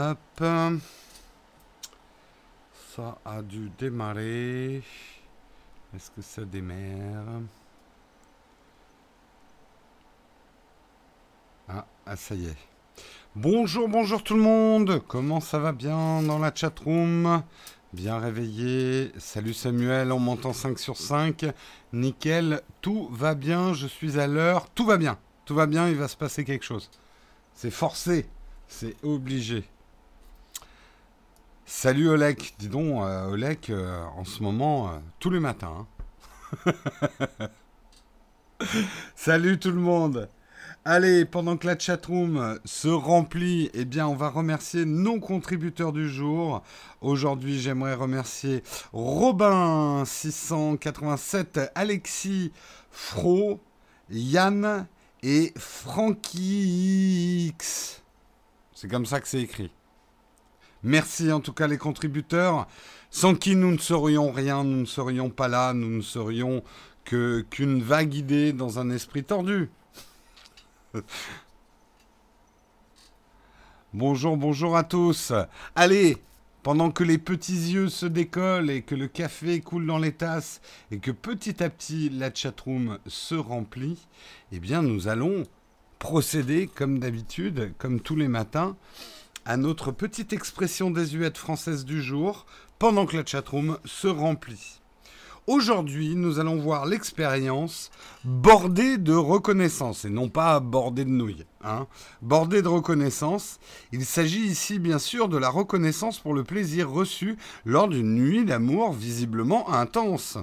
Hop. Ça a dû démarrer. Est-ce que ça démarre? Ah, ah, ça y est. Bonjour, bonjour tout le monde. Comment ça va bien dans la chatroom? Bien réveillé. Salut Samuel, on m'entend 5 sur 5. Nickel, tout va bien, je suis à l'heure. Tout va bien, tout va bien, il va se passer quelque chose. C'est forcé, c'est obligé. Salut Olek, dis donc, euh, Olek, euh, en ce moment, euh, tous les matins. Hein. Salut tout le monde. Allez, pendant que la chatroom se remplit, eh bien, on va remercier nos contributeurs du jour. Aujourd'hui, j'aimerais remercier Robin 687, Alexis Fro, Yann et Frankie. C'est comme ça que c'est écrit. Merci en tout cas les contributeurs, sans qui nous ne serions rien, nous ne serions pas là, nous ne serions qu'une vague idée dans un esprit tordu. bonjour, bonjour à tous. Allez, pendant que les petits yeux se décollent et que le café coule dans les tasses et que petit à petit la chatroom se remplit, eh bien nous allons procéder comme d'habitude, comme tous les matins, à notre petite expression désuète française du jour pendant que la chatroom se remplit. Aujourd'hui, nous allons voir l'expérience bordée de reconnaissance, et non pas bordée de nouilles. Hein. Bordée de reconnaissance, il s'agit ici bien sûr de la reconnaissance pour le plaisir reçu lors d'une nuit d'amour visiblement intense.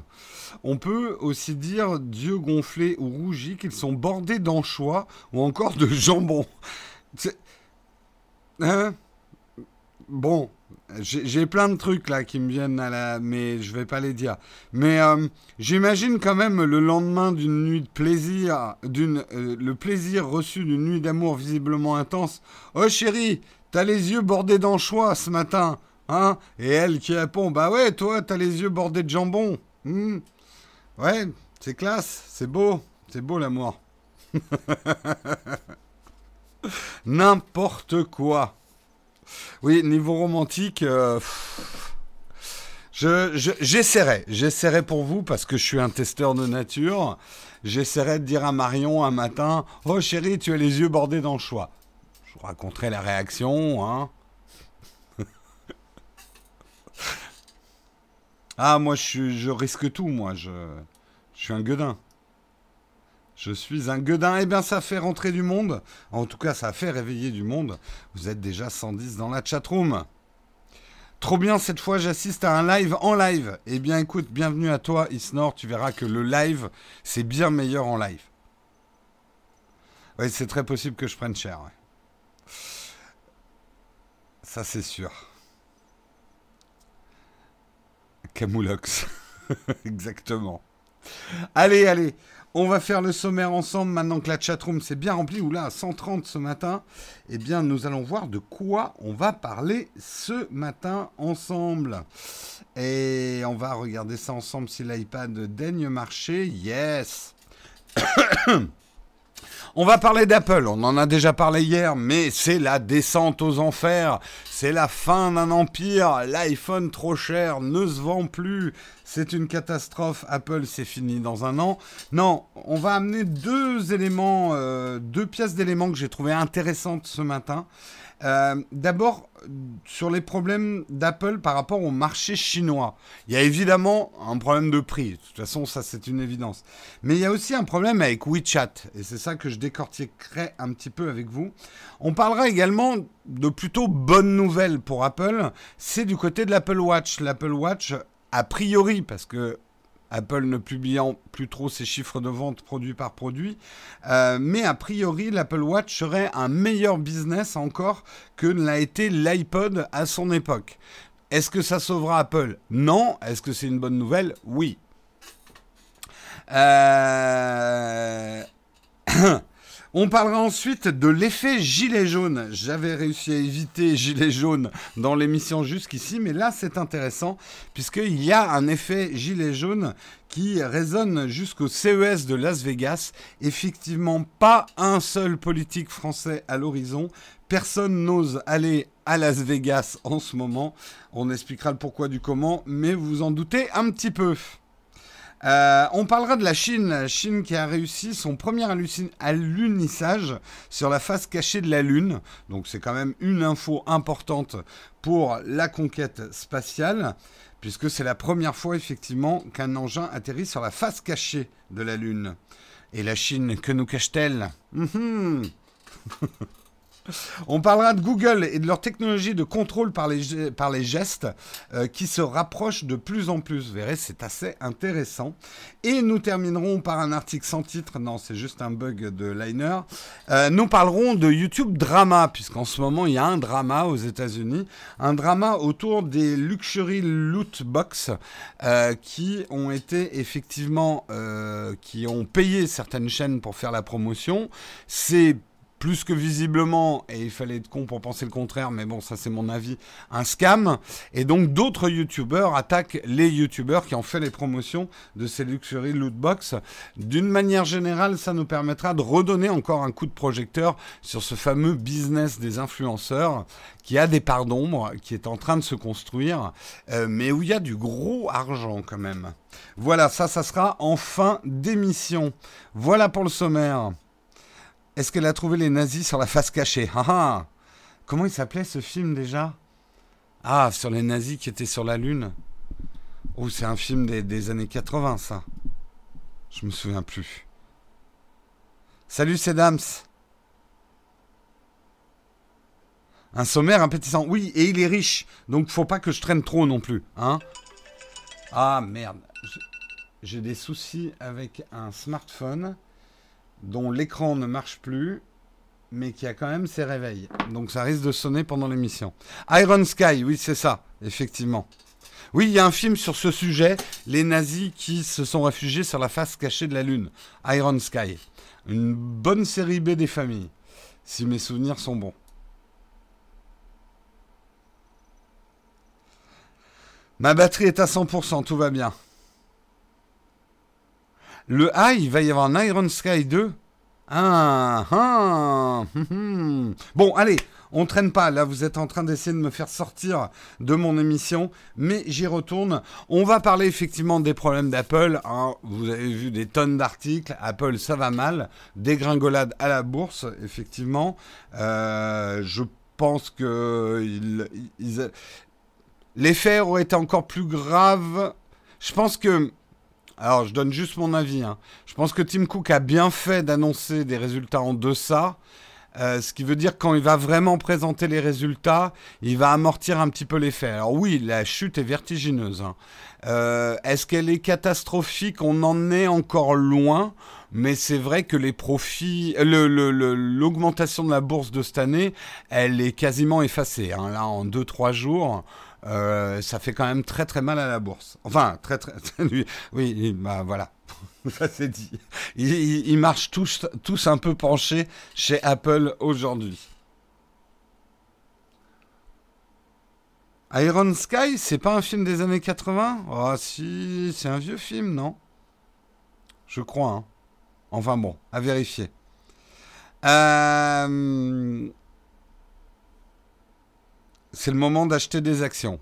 On peut aussi dire, Dieu gonflé ou rougi, qu'ils sont bordés d'anchois ou encore de jambon. Hein? Bon, j'ai plein de trucs là qui me viennent à la... Mais je vais pas les dire. Mais euh, j'imagine quand même le lendemain d'une nuit de plaisir, d'une, euh, le plaisir reçu d'une nuit d'amour visiblement intense. Oh chérie, t'as les yeux bordés d'anchois ce matin, hein? Et elle qui répond, bah ouais, toi t'as les yeux bordés de jambon. Hmm. Ouais, c'est classe, c'est beau, c'est beau l'amour. N'importe quoi. Oui, niveau romantique, euh, j'essaierai. j'essaierai pour vous parce que je suis un testeur de nature. J'essaierai de dire à Marion un matin Oh chérie, tu as les yeux bordés d'anchois. Je vous raconterai la réaction. Hein. ah, moi, je, je risque tout, moi. Je, je suis un gueudin. Je suis un gueudin. Eh bien, ça fait rentrer du monde. En tout cas, ça fait réveiller du monde. Vous êtes déjà 110 dans la chatroom. Trop bien, cette fois, j'assiste à un live en live. Eh bien, écoute, bienvenue à toi, Isnor. Tu verras que le live, c'est bien meilleur en live. Oui, c'est très possible que je prenne cher. Ça, c'est sûr. Camoulox. Exactement. Allez, allez. On va faire le sommaire ensemble maintenant que la chatroom s'est bien remplie, ou là, 130 ce matin. Eh bien, nous allons voir de quoi on va parler ce matin ensemble. Et on va regarder ça ensemble si l'iPad daigne marcher. Yes On va parler d'Apple, on en a déjà parlé hier, mais c'est la descente aux enfers, c'est la fin d'un empire, l'iPhone trop cher ne se vend plus, c'est une catastrophe, Apple c'est fini dans un an. Non, on va amener deux éléments, euh, deux pièces d'éléments que j'ai trouvé intéressantes ce matin. Euh, d'abord, sur les problèmes d'Apple par rapport au marché chinois. Il y a évidemment un problème de prix. De toute façon, ça, c'est une évidence. Mais il y a aussi un problème avec WeChat. Et c'est ça que je décortiquerai un petit peu avec vous. On parlera également de plutôt bonnes nouvelles pour Apple. C'est du côté de l'Apple Watch. L'Apple Watch, a priori, parce que Apple ne publiant plus trop ses chiffres de vente produit par produit. Euh, mais a priori, l'Apple Watch serait un meilleur business encore que l'a été l'iPod à son époque. Est-ce que ça sauvera Apple? Non. Est-ce que c'est une bonne nouvelle? Oui. Euh, On parlera ensuite de l'effet gilet jaune. J'avais réussi à éviter gilet jaune dans l'émission jusqu'ici, mais là c'est intéressant puisqu'il y a un effet gilet jaune qui résonne jusqu'au CES de Las Vegas. Effectivement, pas un seul politique français à l'horizon. Personne n'ose aller à Las Vegas en ce moment. On expliquera le pourquoi du comment, mais vous vous en doutez un petit peu. Euh, on parlera de la Chine. Chine qui a réussi son premier alunissage sur la face cachée de la Lune. Donc c'est quand même une info importante pour la conquête spatiale, puisque c'est la première fois effectivement qu'un engin atterrit sur la face cachée de la Lune. Et la Chine, que nous cache-t-elle? Mhm. On parlera de Google et de leur technologie de contrôle par les, gestes euh, qui se rapprochent de plus en plus. Vous verrez, c'est assez intéressant. Et nous terminerons par un article sans titre. Non, c'est juste un bug de Liner. Euh, nous parlerons de YouTube Drama, puisqu'en ce moment, il y a un drama aux États-Unis. Un drama autour des Luxury Loot Box euh, qui ont été effectivement, qui ont payé certaines chaînes pour faire la promotion. C'est plus que visiblement, et il fallait être con pour penser le contraire, mais bon, ça c'est mon avis, un scam. Et donc d'autres youtubeurs attaquent les youtubeurs qui ont fait les promotions de ces luxury lootbox. D'une manière générale, ça nous permettra de redonner encore un coup de projecteur sur ce fameux business des influenceurs qui a des parts d'ombre, qui est en train de se construire, euh, mais où il y a du gros argent quand même. Voilà, ça, ça sera en fin d'émission. Voilà pour le sommaire. Est-ce qu'elle a trouvé les nazis sur la face cachée? Ah, ah. Comment il s'appelait ce film déjà? Ah, sur les nazis qui étaient sur la Lune. Oh, c'est un film des, années 80, ça. Je me souviens plus. Salut, c'est Dams. Un sommaire impétissant. Oui, et il est riche. Donc, faut pas que je traîne trop non plus. Hein ah, merde. J'ai des soucis avec un smartphone dont l'écran ne marche plus, mais qui a quand même ses réveils. Donc ça risque de sonner pendant l'émission. Iron Sky, oui, c'est ça, effectivement. Oui, il y a un film sur ce sujet, les nazis qui se sont réfugiés sur la face cachée de la Lune. Iron Sky. Une bonne série B des familles, si mes souvenirs sont bons. Ma batterie est à 100%, tout va bien. Le A, il va y avoir un Iron Sky 2. Ah, ah, hum, hum. Bon, allez, on traîne pas. Là, vous êtes en train d'essayer de me faire sortir de mon émission, mais j'y retourne. On va parler effectivement des problèmes d'Apple. Hein. Vous avez vu des tonnes d'articles. Apple, ça va mal. Dégringolade à la bourse, effectivement. Euh, je pense que l'effet aurait été encore plus grave. Je pense que alors, je donne juste mon avis. Hein. Je pense que Tim Cook a bien fait d'annoncer des résultats en deçà. Euh, ce qui veut dire quand il va vraiment présenter les résultats, il va amortir un petit peu l'effet. Alors oui, la chute est vertigineuse. Hein. Euh, est-ce qu'elle est catastrophique? On en est encore loin. Mais c'est vrai que les profits, l'augmentation de la bourse de cette année, elle est quasiment effacée. Hein. Là, en 2-3 jours, euh, ça fait quand même très très mal à la bourse. Enfin, très très. oui, bah voilà. ça c'est dit. Ils, marchent tous, tous un peu penchés chez Apple aujourd'hui. Iron Sky, c'est pas un film des années 80 Ah oh, si, c'est un vieux film, non? Je crois. Hein. Enfin bon, à vérifier. Euh c'est le moment d'acheter des actions.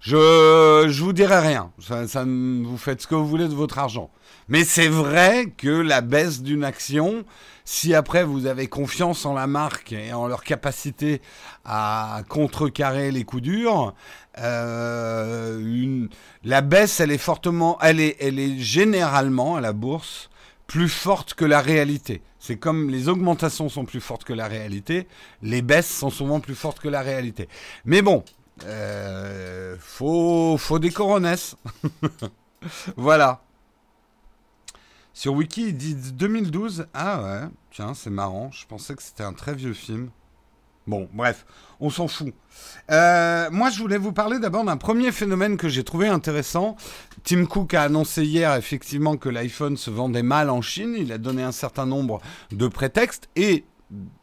Je, je vous dirai rien. Ça, vous faites ce que vous voulez de votre argent. Mais c'est vrai que la baisse d'une action, si après vous avez confiance en la marque et en leur capacité à contrecarrer les coups durs, euh, la baisse, elle est fortement, elle est, elle est généralement à la bourse plus forte que la réalité. C'est comme les augmentations sont plus fortes que la réalité, les baisses sont souvent plus fortes que la réalité. Mais bon, euh, faut, faut des coronesses. voilà. Sur Wiki, il dit 2012. Ah ouais, tiens, c'est marrant. Je pensais que c'était un très vieux film. Bon, bref, on s'en fout. Euh, moi, je voulais vous parler d'abord d'un premier phénomène que j'ai trouvé intéressant. Tim Cook a annoncé hier effectivement que l'iPhone se vendait mal en Chine. Il a donné un certain nombre de prétextes et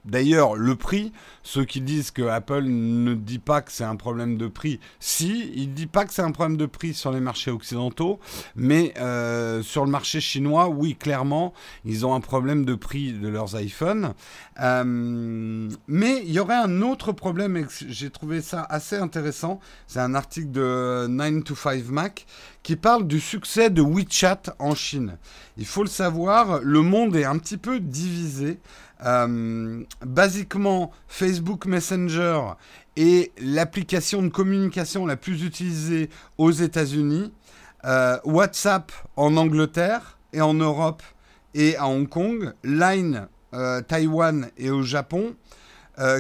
D'ailleurs, le prix, ceux qui disent que Apple ne dit pas que c'est un problème de prix, si, il ne dit pas que c'est un problème de prix sur les marchés occidentaux, mais euh, sur le marché chinois, oui, clairement, ils ont un problème de prix de leurs iPhones. Euh, mais il y aurait un autre problème, et j'ai trouvé ça assez intéressant, c'est un article de 9 to 5 Mac qui parle du succès de WeChat en Chine. Il faut le savoir, le monde est un petit peu divisé. Euh, basiquement, Facebook Messenger est l'application de communication la plus utilisée aux États-Unis. Euh, WhatsApp en Angleterre et en Europe et à Hong Kong. Line, euh, Taïwan et au Japon.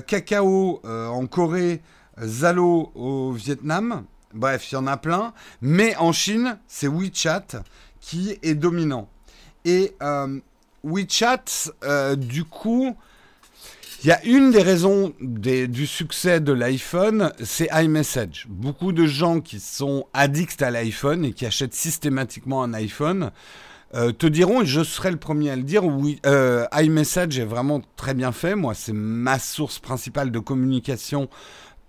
Kakao en Corée. Zalo au Vietnam. Bref, il y en a plein. Mais en Chine, c'est WeChat qui est dominant. Et WeChat, euh, du coup, il y a une des raisons du succès de l'iPhone, c'est iMessage. Beaucoup de gens qui sont addicts à l'iPhone et qui achètent systématiquement un iPhone euh, te diront, et je serai le premier à le dire, oui, euh, iMessage est vraiment très bien fait. Moi, c'est ma source principale de communication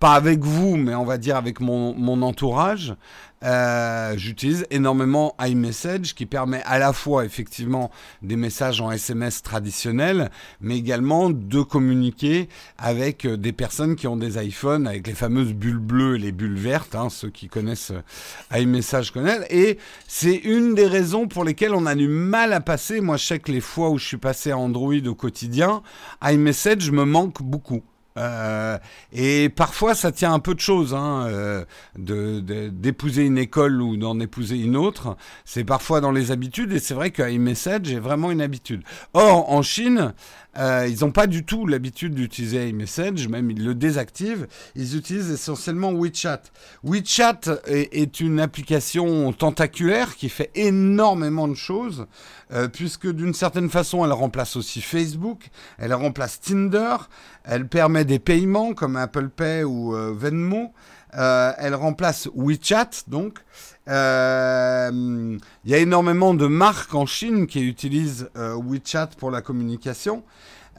pas avec vous, mais on va dire avec mon, mon entourage. Euh, j'utilise énormément iMessage qui permet à la fois effectivement des messages en SMS traditionnels, mais également de communiquer avec euh, des personnes qui ont des iPhones avec les fameuses bulles bleues et les bulles vertes. Hein, ceux qui connaissent euh, iMessage connaissent. Et c'est une des raisons pour lesquelles on a du mal à passer. Moi, je sais que les fois où je suis passé à Android au quotidien, iMessage me manque beaucoup. Euh, et parfois, ça tient un peu de choses, hein, euh, d'épouser une école ou d'en épouser une autre. C'est parfois dans les habitudes, et c'est vrai que iMessage est vraiment une habitude. Or, en Chine, euh, ils n'ont pas du tout l'habitude d'utiliser iMessage, même ils le désactivent. Ils utilisent essentiellement WeChat. WeChat est, une application tentaculaire qui fait énormément de choses, euh, puisque d'une certaine façon, elle remplace aussi Facebook, elle remplace Tinder, elle permet des paiements comme Apple Pay ou euh, Venmo. Elle remplace WeChat, donc. Il y a énormément de marques en Chine qui utilisent WeChat pour la communication.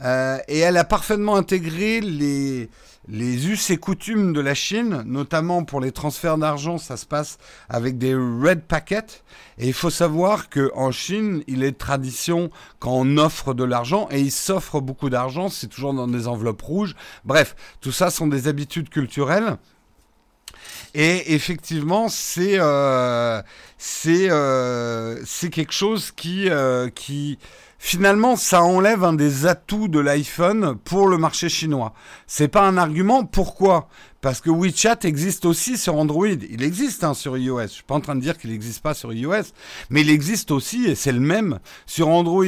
Euh, et elle a parfaitement intégré les, les us et coutumes de la Chine, notamment pour les transferts d'argent, ça se passe avec des red packets. Et il faut savoir qu'en Chine, il est tradition quand on offre de l'argent, et il s'offre beaucoup d'argent, c'est toujours dans des enveloppes rouges. Bref, tout ça sont des habitudes culturelles. Et effectivement, c'est euh, c'est euh, quelque chose qui qui finalement, ça enlève un des atouts de l'iPhone pour le marché chinois. C'est pas un argument. Pourquoi? Parce que WeChat existe aussi sur Android. Il existe hein, sur iOS. Je suis pas en train de dire qu'il n'existe pas sur iOS, mais il existe aussi et c'est le même sur Android.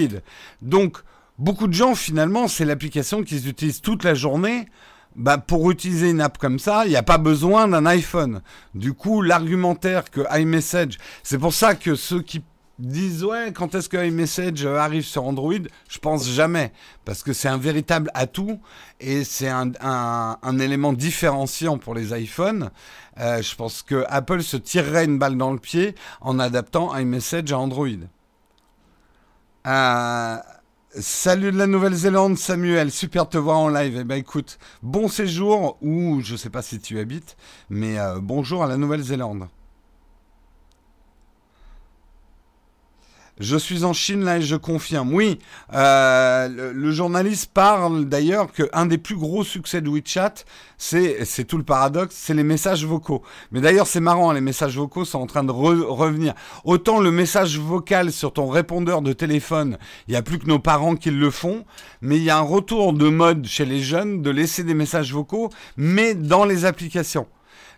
Donc, beaucoup de gens, finalement, c'est l'application qu'ils utilisent toute la journée. Bah, pour utiliser une app comme ça, il n'y a pas besoin d'un iPhone. Du coup, l'argumentaire que iMessage, c'est pour ça que ceux qui disent ouais quand est-ce que iMessage arrive sur Android je pense jamais. Parce que c'est un véritable atout et c'est un, un, élément différenciant pour les iPhones. Euh, je pense que Apple se tirerait une balle dans le pied en adaptant iMessage à Android. Euh, Salut de la Nouvelle-Zélande, Samuel. Super de te voir en live. Eh ben écoute, bon séjour ou je sais pas si tu habites, mais euh, bonjour à la Nouvelle-Zélande. Je suis en Chine là et je confirme. Oui, euh, le, journaliste parle d'ailleurs qu'un des plus gros succès de WeChat, c'est, c'est tout le paradoxe, c'est les messages vocaux. Mais d'ailleurs c'est marrant, les messages vocaux sont en train de revenir. Autant le message vocal sur ton répondeur de téléphone, il n'y a plus que nos parents qui le font, mais il y a un retour de mode chez les jeunes de laisser des messages vocaux, mais dans les applications.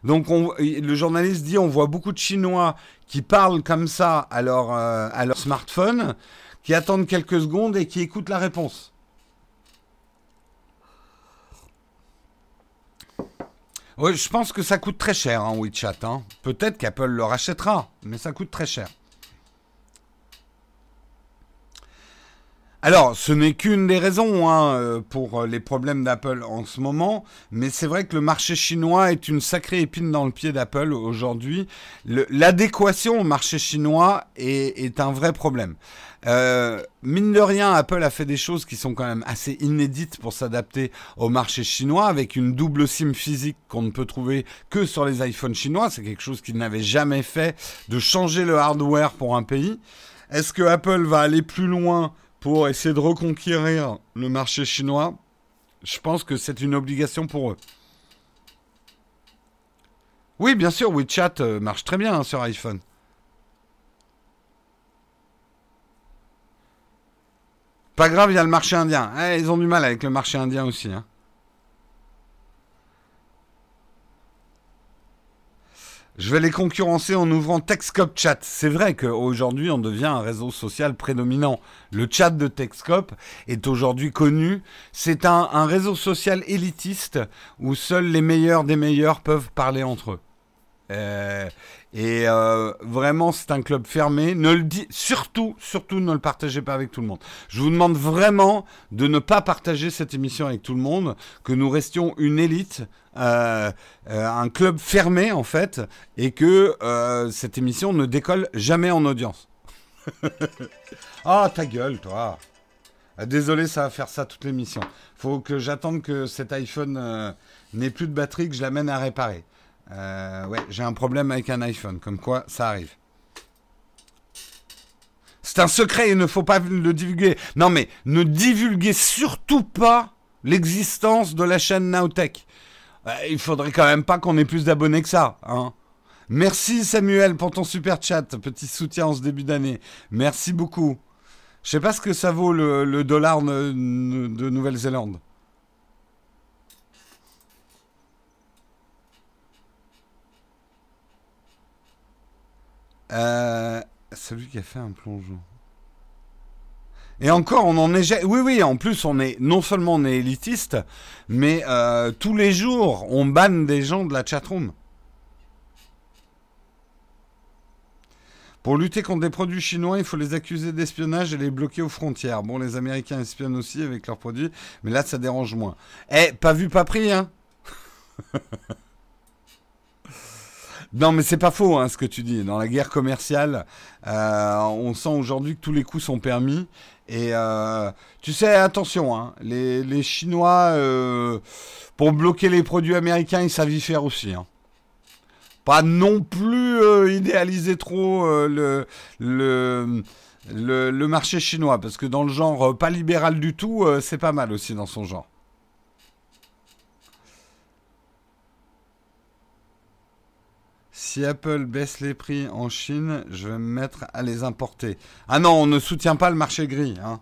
Donc le journaliste dit on voit beaucoup de Chinois qui parlent comme ça à leur, euh, à leur smartphone, qui attendent quelques secondes et qui écoutent la réponse. Oui, je pense que ça coûte très cher, en hein, WeChat. Hein. Peut-être qu'Apple le rachètera, mais ça coûte très cher. Alors, ce n'est qu'une des raisons hein, euh, pour les problèmes d'Apple en ce moment, mais c'est vrai que le marché chinois est une sacrée épine dans le pied d'Apple aujourd'hui. L'adéquation au marché chinois est, un vrai problème. Euh, mine de rien, Apple a fait des choses qui sont quand même assez inédites pour s'adapter au marché chinois avec une double SIM physique qu'on ne peut trouver que sur les iPhones chinois. C'est quelque chose qu'ils n'avaient jamais fait de changer le hardware pour un pays. Est-ce que Apple va aller plus loin pour essayer de reconquérir le marché chinois Je pense que c'est une obligation pour eux. Oui, bien sûr, WeChat euh, marche très bien hein, sur iPhone. Pas grave, il y a le marché indien. Eh, ils ont du mal avec le marché indien aussi. Hein. Je vais les concurrencer en ouvrant Texcop Chat. C'est vrai qu'aujourd'hui, on devient un réseau social prédominant. Le chat de Texcop est aujourd'hui connu. C'est un, réseau social élitiste où seuls les meilleurs des meilleurs peuvent parler entre eux. Euh, et euh, vraiment, c'est un club fermé. Ne le dis surtout, surtout, ne le partagez pas avec tout le monde. Je vous demande vraiment de ne pas partager cette émission avec tout le monde, que nous restions une élite, euh, euh, un club fermé en fait, et que cette émission ne décolle jamais en audience. Ah, ta gueule, toi. Désolé, ça va faire ça toute l'émission. Faut que j'attende que cet iPhone n'ait plus de batterie, que je l'amène à réparer. Euh, ouais, j'ai un problème avec un iPhone, comme quoi ça arrive. C'est un secret, il ne faut pas le divulguer. Non mais ne divulguez surtout pas l'existence de la chaîne Nowtech. Euh, il faudrait quand même pas qu'on ait plus d'abonnés que ça. Hein. Merci Samuel pour ton super chat, petit soutien en ce début d'année. Merci beaucoup. Je sais pas ce que ça vaut le, dollar de Nouvelle-Zélande. Euh, celui qui a fait un plongeon. Et encore, on en est. Oui, oui, en plus, on est. Non seulement on est élitiste, mais euh, tous les jours, on banne des gens de la chatroom. Pour lutter contre des produits chinois, il faut les accuser d'espionnage et les bloquer aux frontières. Bon, les Américains espionnent aussi avec leurs produits, mais là, ça dérange moins. Eh, pas vu, pas pris, hein? Non, mais c'est pas faux hein, ce que tu dis. Dans la guerre commerciale, euh, on sent aujourd'hui que tous les coups sont permis. Et euh, tu sais, attention, hein, les, Chinois, euh, pour bloquer les produits américains, ils savent y faire aussi. Hein. Pas non plus idéaliser trop le, marché chinois, parce que dans le genre pas libéral du tout, c'est pas mal aussi dans son genre. Apple baisse les prix en Chine, je vais me mettre à les importer. Ah non, on ne soutient pas le marché gris. Hein.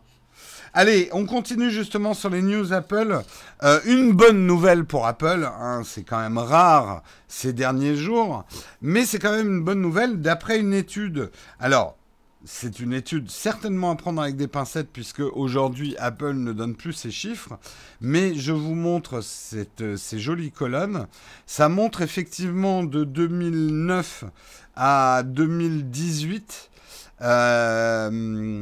Allez, on continue justement sur les news Apple. Euh, une bonne nouvelle pour Apple, hein, c'est quand même rare ces derniers jours, mais c'est quand même une bonne nouvelle d'après une étude. Alors, c'est une étude certainement à prendre avec des pincettes puisque aujourd'hui Apple ne donne plus ses chiffres, mais je vous montre cette, ces jolies colonnes. Ça montre effectivement de 2009 à 2018 euh,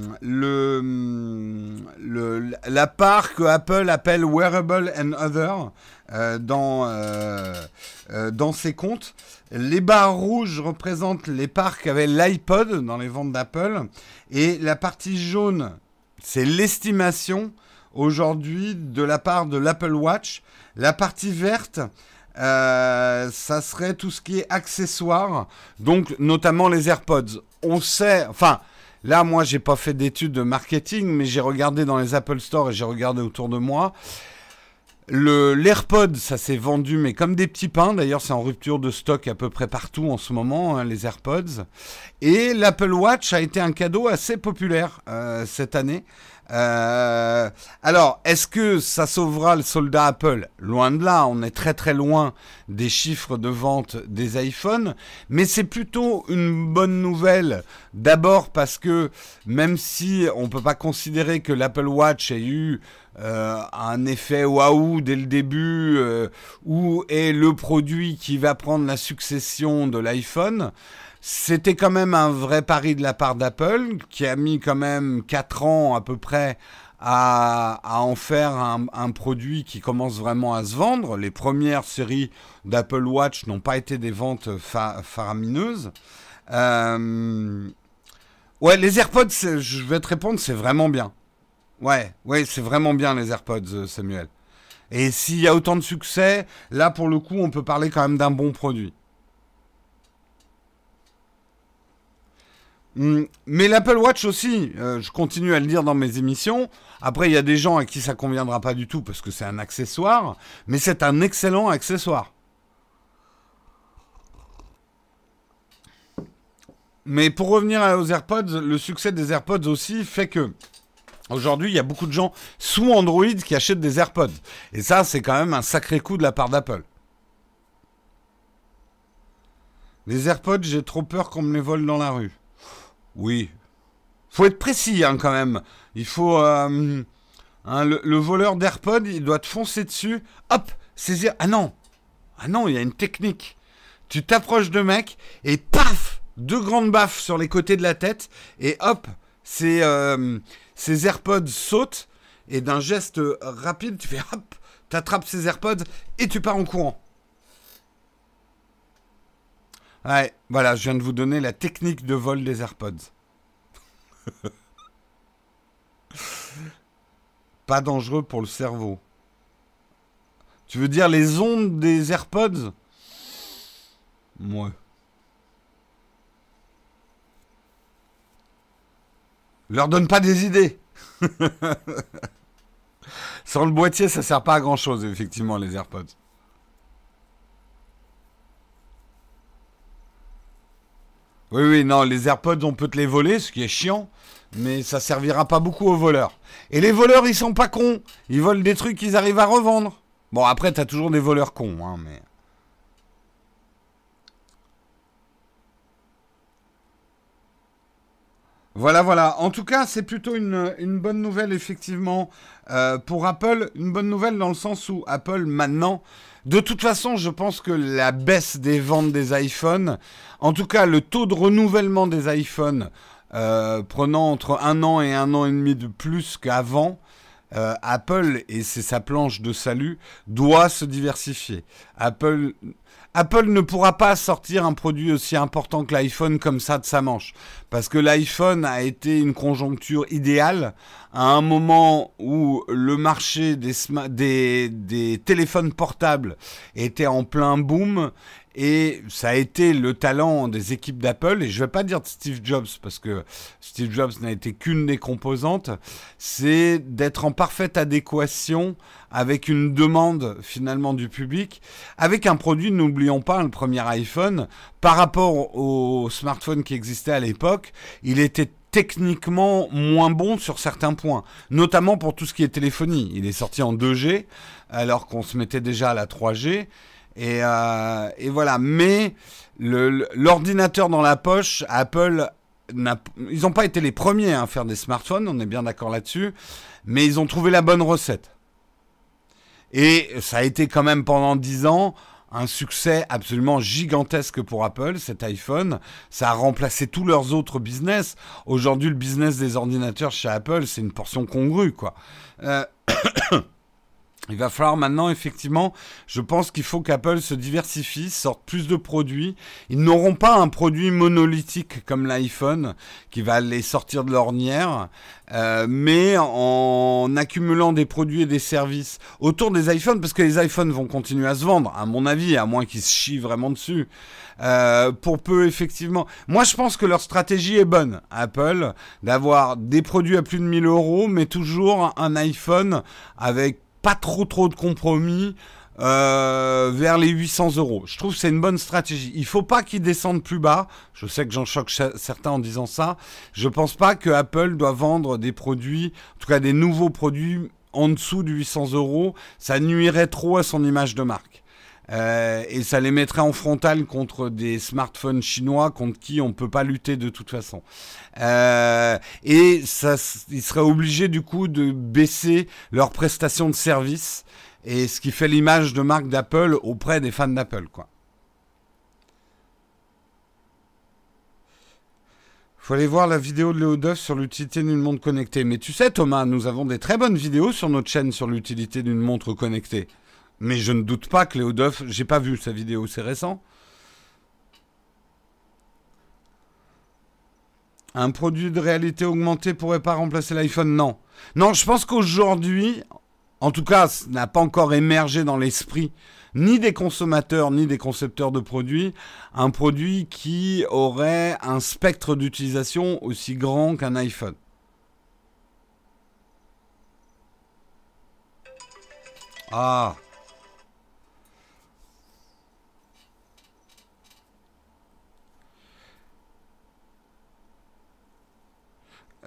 la part que Apple appelle Wearable and Other euh, dans, euh, dans ses comptes. Les barres rouges représentent les parts qu'avait l'iPod dans les ventes d'Apple. Et la partie jaune, c'est l'estimation aujourd'hui de la part de l'Apple Watch. La partie verte, ça serait tout ce qui est accessoires, donc notamment les AirPods on sait, enfin, là, moi, j'ai pas fait d'études de marketing, mais j'ai regardé dans les Apple Store et j'ai regardé autour de moi. Le l'AirPod, ça s'est vendu, mais comme des petits pains. D'ailleurs, c'est en rupture de stock à peu près partout en ce moment, hein, les AirPods. Et l'Apple Watch a été un cadeau assez populaire euh, cette année. Euh, alors, est-ce que ça sauvera le soldat Apple? Loin de là, on est très très loin des chiffres de vente des iPhones, mais c'est plutôt une bonne nouvelle. D'abord parce que même si on peut pas considérer que l'Apple Watch ait eu euh, un effet waouh dès le début, euh, où est le produit qui va prendre la succession de l'iPhone, c'était quand même un vrai pari de la part d'Apple, qui a mis quand même 4 ans à peu près à, en faire un, produit qui commence vraiment à se vendre. Les premières séries d'Apple Watch n'ont pas été des ventes faramineuses. Euh, ouais, les AirPods, je vais te répondre, c'est vraiment bien. Ouais, ouais, c'est vraiment bien les AirPods, euh, Samuel. Et s'il y a autant de succès, là pour le coup, on peut parler quand même d'un bon produit. Hmm, mais l'Apple Watch aussi, euh, je continue à le dire dans mes émissions. Après, il y a des gens à qui ça conviendra pas du tout parce que c'est un accessoire, mais c'est un excellent accessoire. Mais pour revenir aux AirPods, le succès des AirPods aussi fait que aujourd'hui, il y a beaucoup de gens sous Android qui achètent des AirPods. Et ça, c'est quand même un sacré coup de la part d'Apple. Les AirPods, j'ai trop peur qu'on me les vole dans la rue. Oui. Faut être précis hein, quand même. Il faut. Euh, hein, le, voleur d'AirPod, il doit te foncer dessus. Hop, saisir. Ah non Ah non, il y a une technique. Tu t'approches de mec et paf Deux grandes baffes sur les côtés de la tête et hop Ces, euh, ces AirPods sautent et d'un geste rapide, tu fais hop T'attrapes ces AirPods et tu pars en courant. Ouais, voilà, je viens de vous donner la technique de vol des AirPods. Pas dangereux pour le cerveau. Tu veux dire les ondes des AirPods? Ouais. Leur donne pas des idées. Sans le boîtier, ça sert pas à grand chose, effectivement, les AirPods. Oui, oui, non, les AirPods, on peut te les voler, ce qui est chiant, mais ça servira pas beaucoup aux voleurs. Et les voleurs, ils sont pas cons. Ils volent des trucs qu'ils arrivent à revendre. Bon, après, t'as toujours des voleurs cons, hein, mais... Voilà, voilà. En tout cas, c'est plutôt une, bonne nouvelle, effectivement, euh, pour Apple. Une bonne nouvelle dans le sens où Apple, maintenant, de toute façon, je pense que la baisse des ventes des iPhones, en tout cas le taux de renouvellement des iPhones, euh, prenant entre un an et un an et demi de plus qu'avant, euh, Apple, et c'est sa planche de salut, doit se diversifier. Apple Apple ne pourra pas sortir un produit aussi important que l'iPhone comme ça de sa manche. Parce que l'iPhone a été une conjoncture idéale à un moment où le marché des, téléphones portables était en plein boom et ça a été le talent des équipes d'Apple, et je ne vais pas dire de Steve Jobs, parce que Steve Jobs n'a été qu'une des composantes, c'est d'être en parfaite adéquation avec une demande finalement du public, avec un produit, n'oublions pas, le premier iPhone, par rapport au smartphone qui existait à l'époque, il était techniquement moins bon sur certains points, notamment pour tout ce qui est téléphonie. Il est sorti en 2G, alors qu'on se mettait déjà à la 3G. Euh, et, voilà. Mais l'ordinateur dans la poche, Apple, ils n'ont pas été les premiers à faire des smartphones, on est bien d'accord là-dessus, mais ils ont trouvé la bonne recette. Et ça a été quand même pendant 10 ans un succès absolument gigantesque pour Apple, cet iPhone. Ça a remplacé tous leurs autres business. Aujourd'hui, le business des ordinateurs chez Apple, c'est une portion congrue, quoi. Euh, Il va falloir maintenant, effectivement, je pense qu'il faut qu'Apple se diversifie, sorte plus de produits. Ils n'auront pas un produit monolithique comme l'iPhone qui va les sortir de l'ornière, euh, mais en accumulant des produits et des services autour des iPhones, parce que les iPhones vont continuer à se vendre, à mon avis, à moins qu'ils se chient vraiment dessus. Euh, pour peu, effectivement. Moi, je pense que leur stratégie est bonne, Apple, d'avoir des produits à plus de 1000 euros, mais toujours un iPhone avec pas trop trop de compromis euh, vers les 800 euros. Je trouve que c'est une bonne stratégie. Il faut pas qu'ils descendent plus bas. Je sais que j'en choque certains en disant ça. Je pense pas que Apple doit vendre des produits, en tout cas des nouveaux produits en dessous de 800 euros. Ça nuirait trop à son image de marque. Euh, et ça les mettrait en frontal contre des smartphones chinois contre qui on ne peut pas lutter de toute façon. Euh, et ça, ils seraient obligés du coup de baisser leurs prestations de service et ce qui fait l'image de marque d'Apple auprès des fans d'Apple, quoi. Faut aller voir la vidéo de Léo Duff sur l'utilité d'une montre connectée. Mais tu sais, Thomas, nous avons des très bonnes vidéos sur notre chaîne sur l'utilité d'une montre connectée. Mais je ne doute pas que Léo Duff, j'ai pas vu sa vidéo, c'est récent. Un produit de réalité augmentée pourrait pas remplacer l'iPhone Non. Non, je pense qu'aujourd'hui, en tout cas, ça n'a pas encore émergé dans l'esprit ni des consommateurs ni des concepteurs de produits, un produit qui aurait un spectre d'utilisation aussi grand qu'un iPhone. Ah.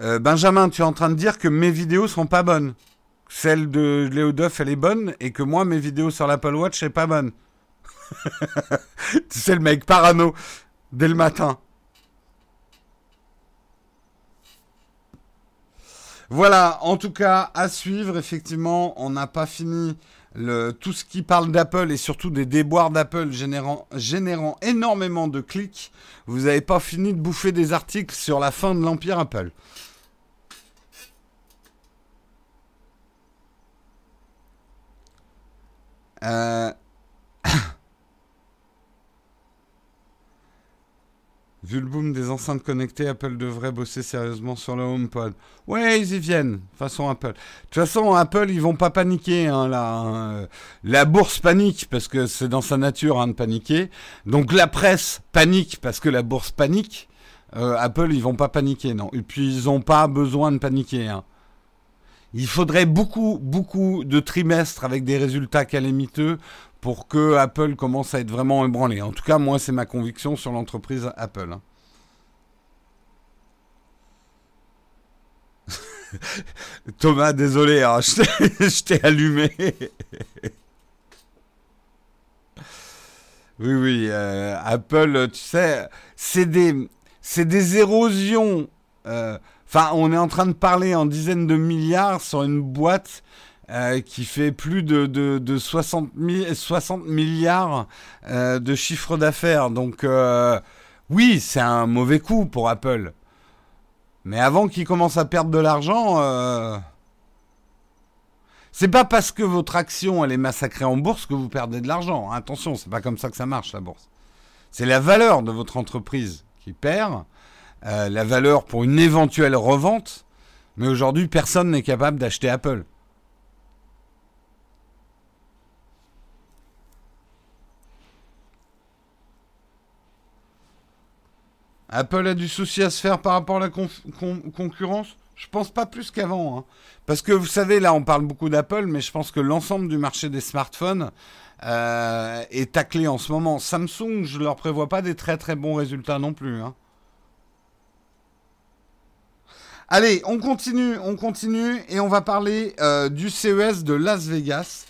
Euh, Benjamin, tu es en train de dire que mes vidéos sont pas bonnes. Celle de Léo Duff, elle est bonne, et que moi, mes vidéos sur l'Apple Watch, c'est pas bonne. tu sais, le mec parano, dès le matin. Voilà, en tout cas, à suivre, effectivement, on n'a pas fini tout ce qui parle d'Apple et surtout des déboires d'Apple générant énormément de clics. Vous n'avez pas fini de bouffer des articles sur la fin de l'empire Apple. Euh, Vu le boom des enceintes connectées, Apple devrait bosser sérieusement sur le HomePod. Ouais, ils y viennent, façon Apple. De toute façon, Apple, ils vont pas paniquer. Hein, là, hein. La bourse panique parce que c'est dans sa nature hein, de paniquer. Donc la presse panique parce que la bourse panique. Euh, Apple, ils vont pas paniquer, non. Et puis, ils n'ont pas besoin de paniquer. Il faudrait beaucoup, beaucoup de trimestres avec des résultats calamiteux pour que Apple commence à être vraiment ébranlé. En tout cas, moi, c'est ma conviction sur l'entreprise Apple. Hein. Thomas, désolé, hein, je t'ai allumé. oui, oui, euh, Apple, tu sais, c'est des, des érosions. Euh, Enfin, on est en train de parler en dizaines de milliards sur une boîte euh, qui fait plus de, de, 60, 60, milliards euh, de chiffre d'affaires. Donc, euh, oui, c'est un mauvais coup pour Apple. Mais avant qu'ils commencent à perdre de l'argent, c'est pas parce que votre action est massacrée en bourse que vous perdez de l'argent. Attention, c'est pas comme ça que ça marche la bourse. C'est la valeur de votre entreprise qui perd. Euh, la valeur pour une éventuelle revente, mais aujourd'hui, personne n'est capable d'acheter Apple. Apple a du souci à se faire par rapport à la concurrence? Je pense pas plus qu'avant. Hein. Parce que vous savez, là, on parle beaucoup d'Apple, mais je pense que l'ensemble du marché des smartphones euh, est taclé en ce moment. Samsung, je leur prévois pas des très très bons résultats non plus. Hein. Allez, on continue, on continue et on va parler euh, du CES de Las Vegas.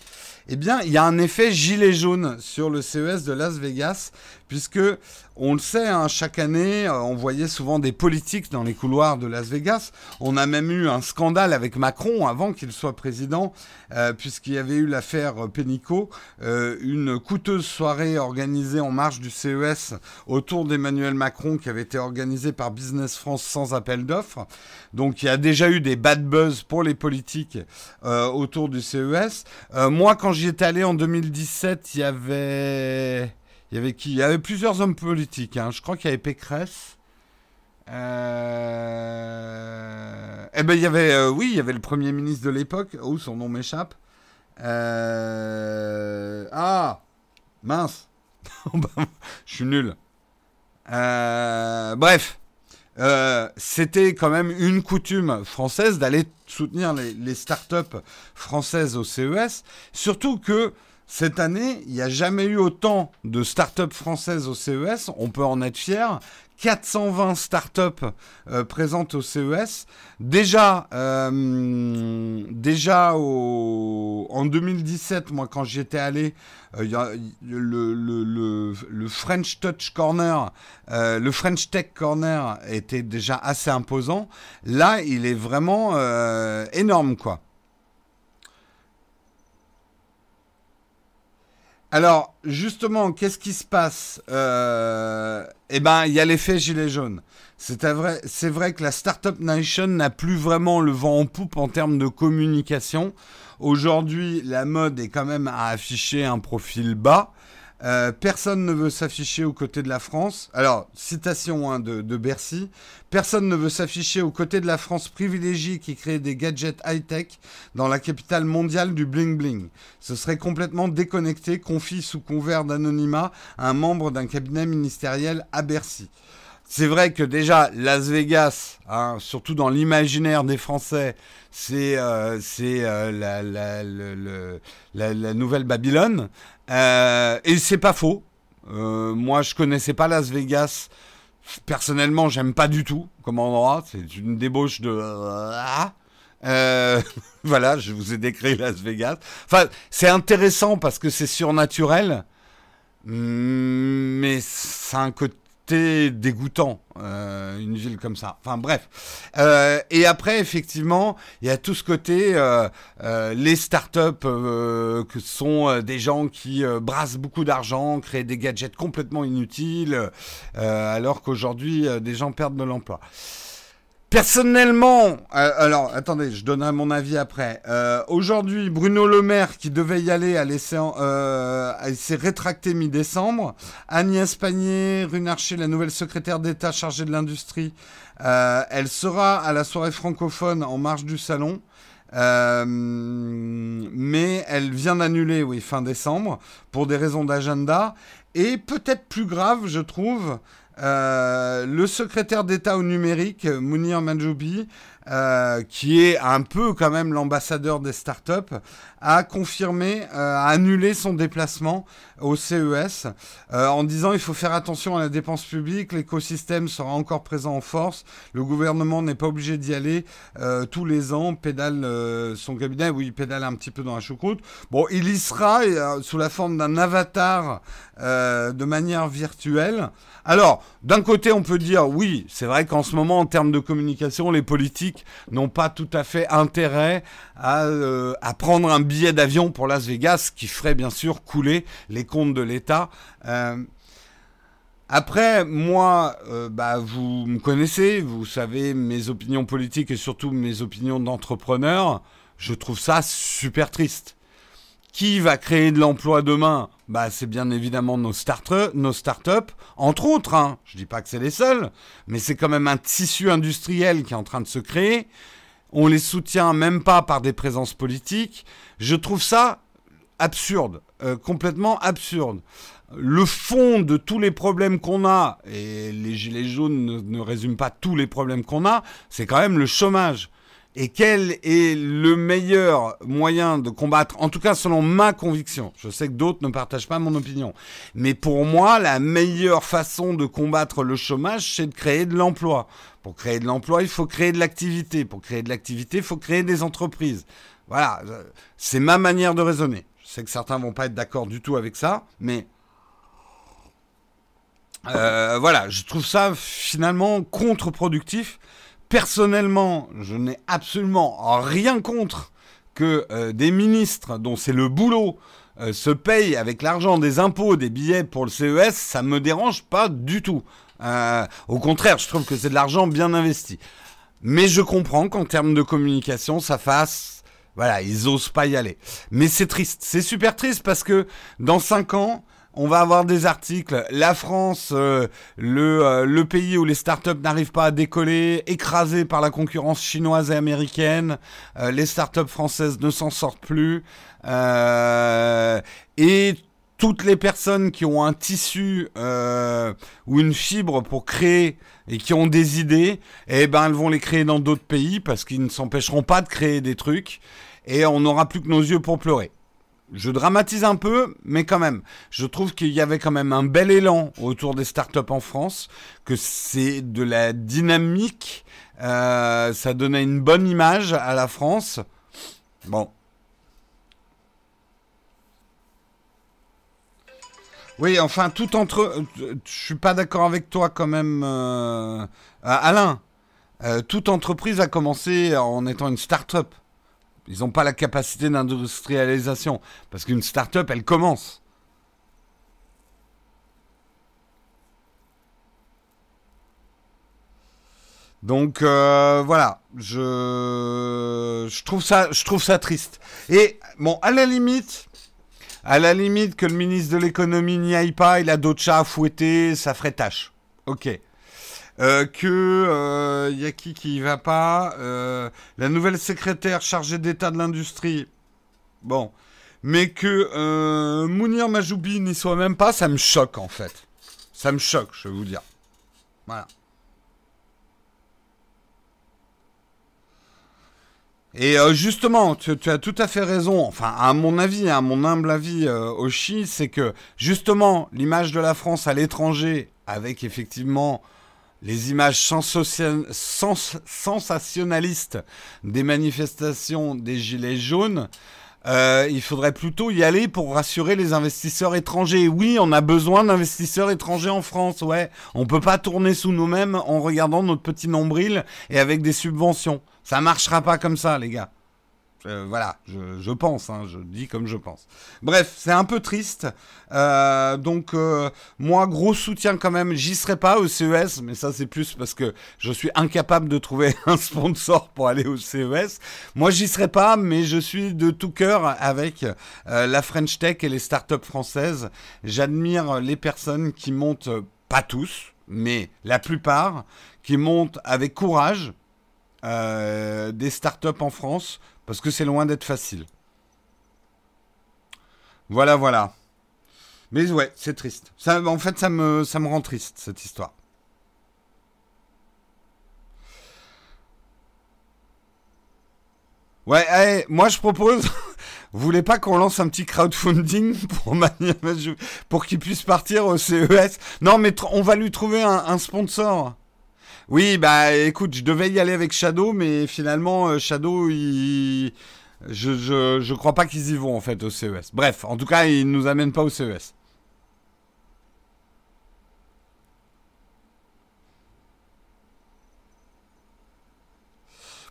Eh bien, il y a un effet gilet jaune sur le CES de Las Vegas, puisque on le sait, hein, chaque année, euh, on voyait souvent des politiques dans les couloirs de Las Vegas. On a même eu un scandale avec Macron avant qu'il soit président, euh, puisqu'il y avait eu l'affaire Pénicaud, euh, une coûteuse soirée organisée en marge du CES autour d'Emmanuel Macron qui avait été organisée par Business France sans appel d'offres. Donc il y a déjà eu des bad buzz pour les politiques autour du CES. moi, quand j'y étais allé en 2017, il y avait il y avait qui? Il y avait plusieurs hommes politiques. Hein. Je crois qu'il y avait Pécresse. Euh... Eh ben, il y avait, euh, oui, il y avait le premier ministre de l'époque. Oh, son nom m'échappe. Euh... Ah, mince. Je suis nul. Euh... Bref, c'était quand même une coutume française d'aller soutenir les startups françaises au CES. Surtout que cette année, il n'y a jamais eu autant de startups françaises au CES. On peut en être fier. 420 startups euh, présentes au CES. Déjà, euh, déjà en 2017, moi quand j'y étais allé, euh, le, French Touch Corner, le French Tech Corner était déjà assez imposant. Là, il est vraiment énorme, quoi. Alors, justement, qu'est-ce qui se passe euh, Eh ben, il y a l'effet gilet jaune. C'est vrai, c'est vrai que la Startup Nation n'a plus vraiment le vent en poupe en termes de communication. Aujourd'hui, la mode est quand même à afficher un profil bas. Euh, personne ne veut s'afficher aux côtés de la France. Alors, citation hein, de, Bercy. Personne ne veut s'afficher aux côtés de la France privilégiée qui crée des gadgets high-tech dans la capitale mondiale du bling-bling. Ce serait complètement déconnecté, confie sous couvert d'anonymat à un membre d'un cabinet ministériel à Bercy. C'est vrai que déjà, Las Vegas, hein, surtout dans l'imaginaire des Français, c'est euh, euh, la, nouvelle Babylone. Euh, et c'est pas faux. Euh, moi, je connaissais pas Las Vegas. Personnellement, j'aime pas du tout comme endroit. C'est une débauche de. Euh, voilà, je vous ai décrit Las Vegas. Enfin, c'est intéressant parce que c'est surnaturel, mais c'est un côté dégoûtant, euh, une ville comme ça. Enfin bref. Euh, et après, effectivement, il y a tout ce côté, euh, les startups que sont des gens qui brassent beaucoup d'argent, créent des gadgets complètement inutiles, alors qu'aujourd'hui, des gens perdent de l'emploi. Personnellement, euh, alors attendez, je donnerai mon avis après. Euh, aujourd'hui, Bruno Le Maire, qui devait y aller, euh, s'est rétracté mi-décembre. Agnès Pannier-Runarcher, la nouvelle secrétaire d'État chargée de l'industrie, elle sera à la soirée francophone en marge du salon. mais elle vient d'annuler, oui, fin décembre, pour des raisons d'agenda. Et peut-être plus grave, je trouve, euh, le secrétaire d'État au numérique, Mounir Manjoubi, euh, qui est un peu quand même l'ambassadeur des startups, a confirmé, euh, a annulé son déplacement au CES en disant il faut faire attention à la dépense publique, l'écosystème sera encore présent en force, le gouvernement n'est pas obligé d'y aller tous les ans, pédale son cabinet, oui, il pédale un petit peu dans la choucroute. Bon, il y sera sous la forme d'un avatar de manière virtuelle. Alors, d'un côté, on peut dire oui, c'est vrai qu'en ce moment, en termes de communication, les politiques n'ont pas tout à fait intérêt à, euh, prendre un billet d'avion pour Las Vegas, qui ferait bien sûr couler les comptes de l'État. Euh, après, moi, euh, bah, vous me connaissez, vous savez mes opinions politiques et surtout mes opinions d'entrepreneur. Je trouve ça super triste. Qui va créer de l'emploi demain? Bah, C'est bien évidemment nos, start nos startups, entre autres. Hein. Je ne dis pas que c'est les seuls, mais c'est quand même un tissu industriel qui est en train de se créer. On les soutient même pas par des présences politiques. Je trouve ça absurde, euh, complètement absurde. Le fond de tous les problèmes qu'on a, et les Gilets jaunes ne, ne résument pas tous les problèmes qu'on a, c'est quand même le chômage et quel est le meilleur moyen de combattre, en tout cas selon ma conviction, je sais que d'autres ne partagent pas mon opinion, mais pour moi, la meilleure façon de combattre le chômage, c'est de créer de l'emploi. Pour créer de l'emploi, il faut créer de l'activité. Pour créer de l'activité, il faut créer des entreprises. Voilà, c'est ma manière de raisonner. Je sais que certains vont pas être d'accord du tout avec ça, mais euh, voilà, je trouve ça finalement contre-productif Personnellement, je n'ai absolument rien contre que euh, des ministres dont c'est le boulot euh, se payent avec l'argent des impôts des billets pour le CES, ça me dérange pas du tout. Euh, au contraire, je trouve que c'est de l'argent bien investi. Mais je comprends qu'en termes de communication, ça fasse... Voilà, ils osent pas y aller. Mais c'est triste. C'est super triste parce que dans 5 ans, on va avoir des articles. La France, euh, le, euh, le, pays où les startups n'arrivent pas à décoller, écrasé par la concurrence chinoise et américaine. Euh, les startups françaises ne s'en sortent plus. et toutes les personnes qui ont un tissu ou une fibre pour créer et qui ont des idées, eh ben elles vont les créer dans d'autres pays parce qu'ils ne s'empêcheront pas de créer des trucs et on n'aura plus que nos yeux pour pleurer je dramatise un peu, mais quand même, je trouve qu'il y avait quand même un bel élan autour des startups en France, que c'est de la dynamique, euh, ça donnait une bonne image à la France. Bon. Oui, enfin, tout entre... Je suis pas d'accord avec toi quand même, euh, Alain. Euh, toute entreprise a commencé en étant une start-up. Ils n'ont pas la capacité d'industrialisation. Parce qu'une start-up, elle commence. Donc euh, voilà, je, je, trouve ça, je trouve ça triste. Et bon, à la limite, à la limite que le ministre de l'économie n'y aille pas, il a d'autres chats à fouetter, ça ferait tâche. Ok. Euh, que euh, y a qui qui y va pas euh, La nouvelle secrétaire chargée d'État de l'industrie. Bon, mais que Mounir Majoubi n'y soit même pas, ça me choque en fait. Ça me choque, je vais vous dire. Voilà. Et justement, tu, tu, as tout à fait raison. Enfin, à mon avis, à mon humble avis, euh, Oshi, c'est que justement, l'image de la France à l'étranger, avec effectivement les images sensationnalistes des manifestations des Gilets jaunes, euh, il faudrait plutôt y aller pour rassurer les investisseurs étrangers. Oui, on a besoin d'investisseurs étrangers en France, ouais. On peut pas tourner sous nous-mêmes en regardant notre petit nombril et avec des subventions. Ça marchera pas comme ça, les gars. Euh, voilà, je, je pense, hein, je dis comme je pense. Bref, c'est un peu triste. Euh, donc, euh, moi, gros soutien quand même. J'y serai pas au CES, mais ça, c'est plus parce que je suis incapable de trouver un sponsor pour aller au CES. Moi, j'y serai pas, mais je suis de tout cœur avec euh, la French Tech et les startups françaises. J'admire les personnes qui montent, pas tous, mais la plupart, qui montent avec courage. Euh, des startups en France parce que c'est loin d'être facile. Voilà, voilà. Mais ouais, c'est triste. En fait, ça me, ça me rend triste, cette histoire. Ouais, moi je propose. Vous voulez pas qu'on lance un petit crowdfunding pour, pour qu'il puisse partir au CES Non, mais on va lui trouver un sponsor. Oui, bah écoute, je devais y aller avec Shadow, mais finalement, euh, Shadow, il... je, je, crois pas qu'ils y vont en fait au CES. Bref, en tout cas, ils nous amènent pas au CES.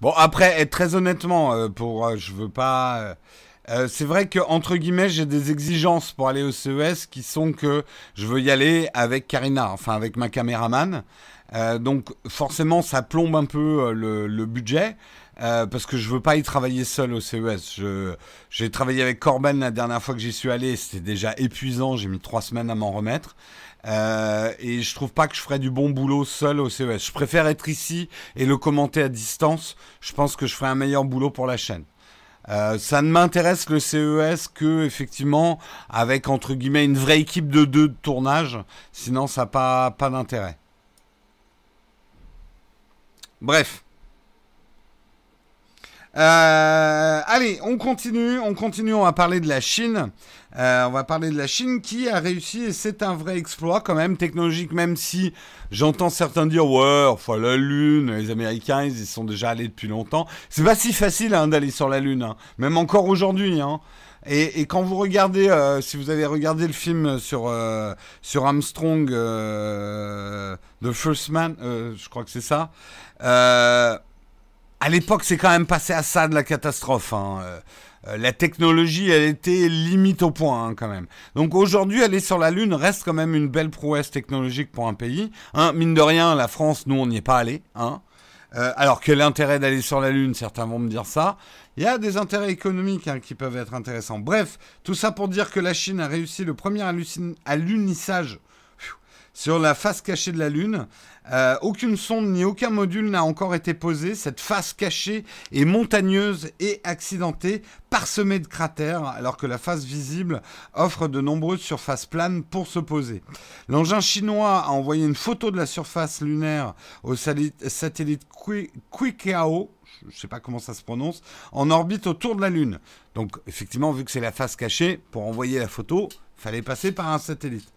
Bon, après, très honnêtement, euh, pour, euh, je veux pas. C'est vrai que entre guillemets, j'ai des exigences pour aller au CES qui sont que je veux y aller avec Karina, enfin avec ma caméraman. Euh, donc forcément, ça plombe un peu euh, le, budget. Euh, parce que je veux pas y travailler seul au CES. J'ai travaillé avec Corben la dernière fois que j'y suis allé, c'était déjà épuisant. J'ai mis trois semaines à m'en remettre. Et je trouve pas que je ferais du bon boulot seul au CES. Je préfère être ici et le commenter à distance. Je pense que je ferai un meilleur boulot pour la chaîne. Ça ne m'intéresse le CES que effectivement avec entre guillemets une vraie équipe de deux de tournage. Sinon, ça n'a pas d'intérêt. Bref. Euh, allez, on continue, on continue, on va parler de la Chine. Euh, on va parler de la Chine qui a réussi, et c'est un vrai exploit quand même technologique, même si j'entends certains dire ouais, enfin la Lune, les Américains ils y sont déjà allés depuis longtemps. C'est pas si facile hein, d'aller sur la Lune, hein. même encore aujourd'hui. Hein. Et, quand vous regardez, euh, si vous avez regardé le film sur, euh, sur Armstrong, euh, The First Man, je crois que c'est ça, à l'époque c'est quand même passé à ça de la catastrophe. Hein. La technologie, elle était limite au point hein, quand même. Donc aujourd'hui, aller sur la Lune reste quand même une belle prouesse technologique pour un pays. Hein, mine de rien, la France, nous, on n'y est pas allé. Alors quel intérêt d'aller sur la Lune Certains vont me dire ça. Il y a des intérêts économiques hein, qui peuvent être intéressants. Bref, tout ça pour dire que la Chine a réussi le premier alunissage sur la face cachée de la Lune. Euh, aucune sonde ni aucun module n'a encore été posé. Cette face cachée est montagneuse et accidentée, parsemée de cratères, alors que la face visible offre de nombreuses surfaces planes pour se poser. L'engin chinois a envoyé une photo de la surface lunaire au satellite Quikao, je ne sais pas comment ça se prononce, en orbite autour de la Lune. Donc effectivement, vu que c'est la face cachée, pour envoyer la photo, fallait passer par un satellite.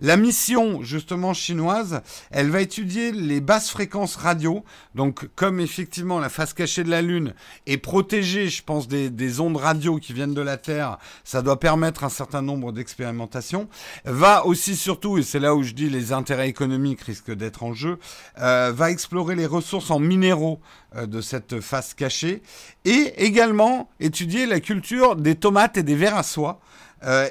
La mission, justement, chinoise, elle va étudier les basses fréquences radio. Donc, comme effectivement la face cachée de la Lune est protégée, je pense, des, des ondes radio qui viennent de la Terre, ça doit permettre un certain nombre d'expérimentations. Va aussi, surtout, et c'est là où je dis les intérêts économiques risquent d'être en jeu, euh, va explorer les ressources en minéraux euh, de cette face cachée et également étudier la culture des tomates et des vers à soie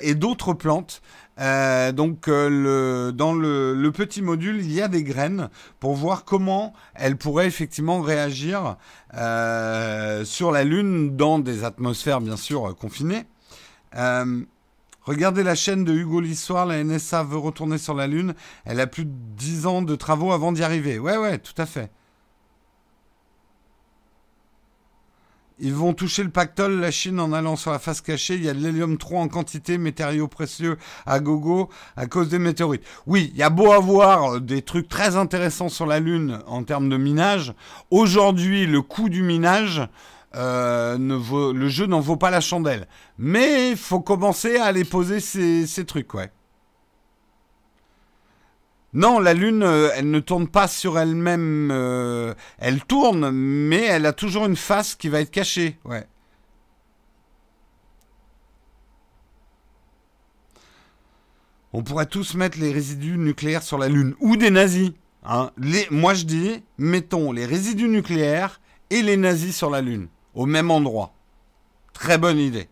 et d'autres plantes Euh, donc le, dans le, petit module, il y a des graines pour voir comment elles pourraient effectivement réagir sur la Lune dans des atmosphères bien sûr confinées. Regardez la chaîne de Hugo l'Histoire, la NSA veut retourner sur la Lune. Elle a plus de 10 ans de travaux avant d'y arriver. Ouais, ouais, tout à fait. Ils vont toucher le pactole, la Chine, en allant sur la face cachée. Il y a de l'hélium 3 en quantité, matériaux précieux à gogo à cause des météorites. Oui, il y a beau avoir des trucs très intéressants sur la Lune en termes de minage. Aujourd'hui, le coût du minage, euh, le jeu n'en vaut pas la chandelle. Mais il faut commencer à aller poser ces, trucs, ouais. Non, la Lune, euh, elle ne tourne pas sur elle-même. Euh, elle tourne, mais elle a toujours une face qui va être cachée. On pourrait tous mettre les résidus nucléaires sur la Lune. Ou des nazis. Hein. moi je dis, mettons les résidus nucléaires et les nazis sur la Lune au même endroit. Très bonne idée.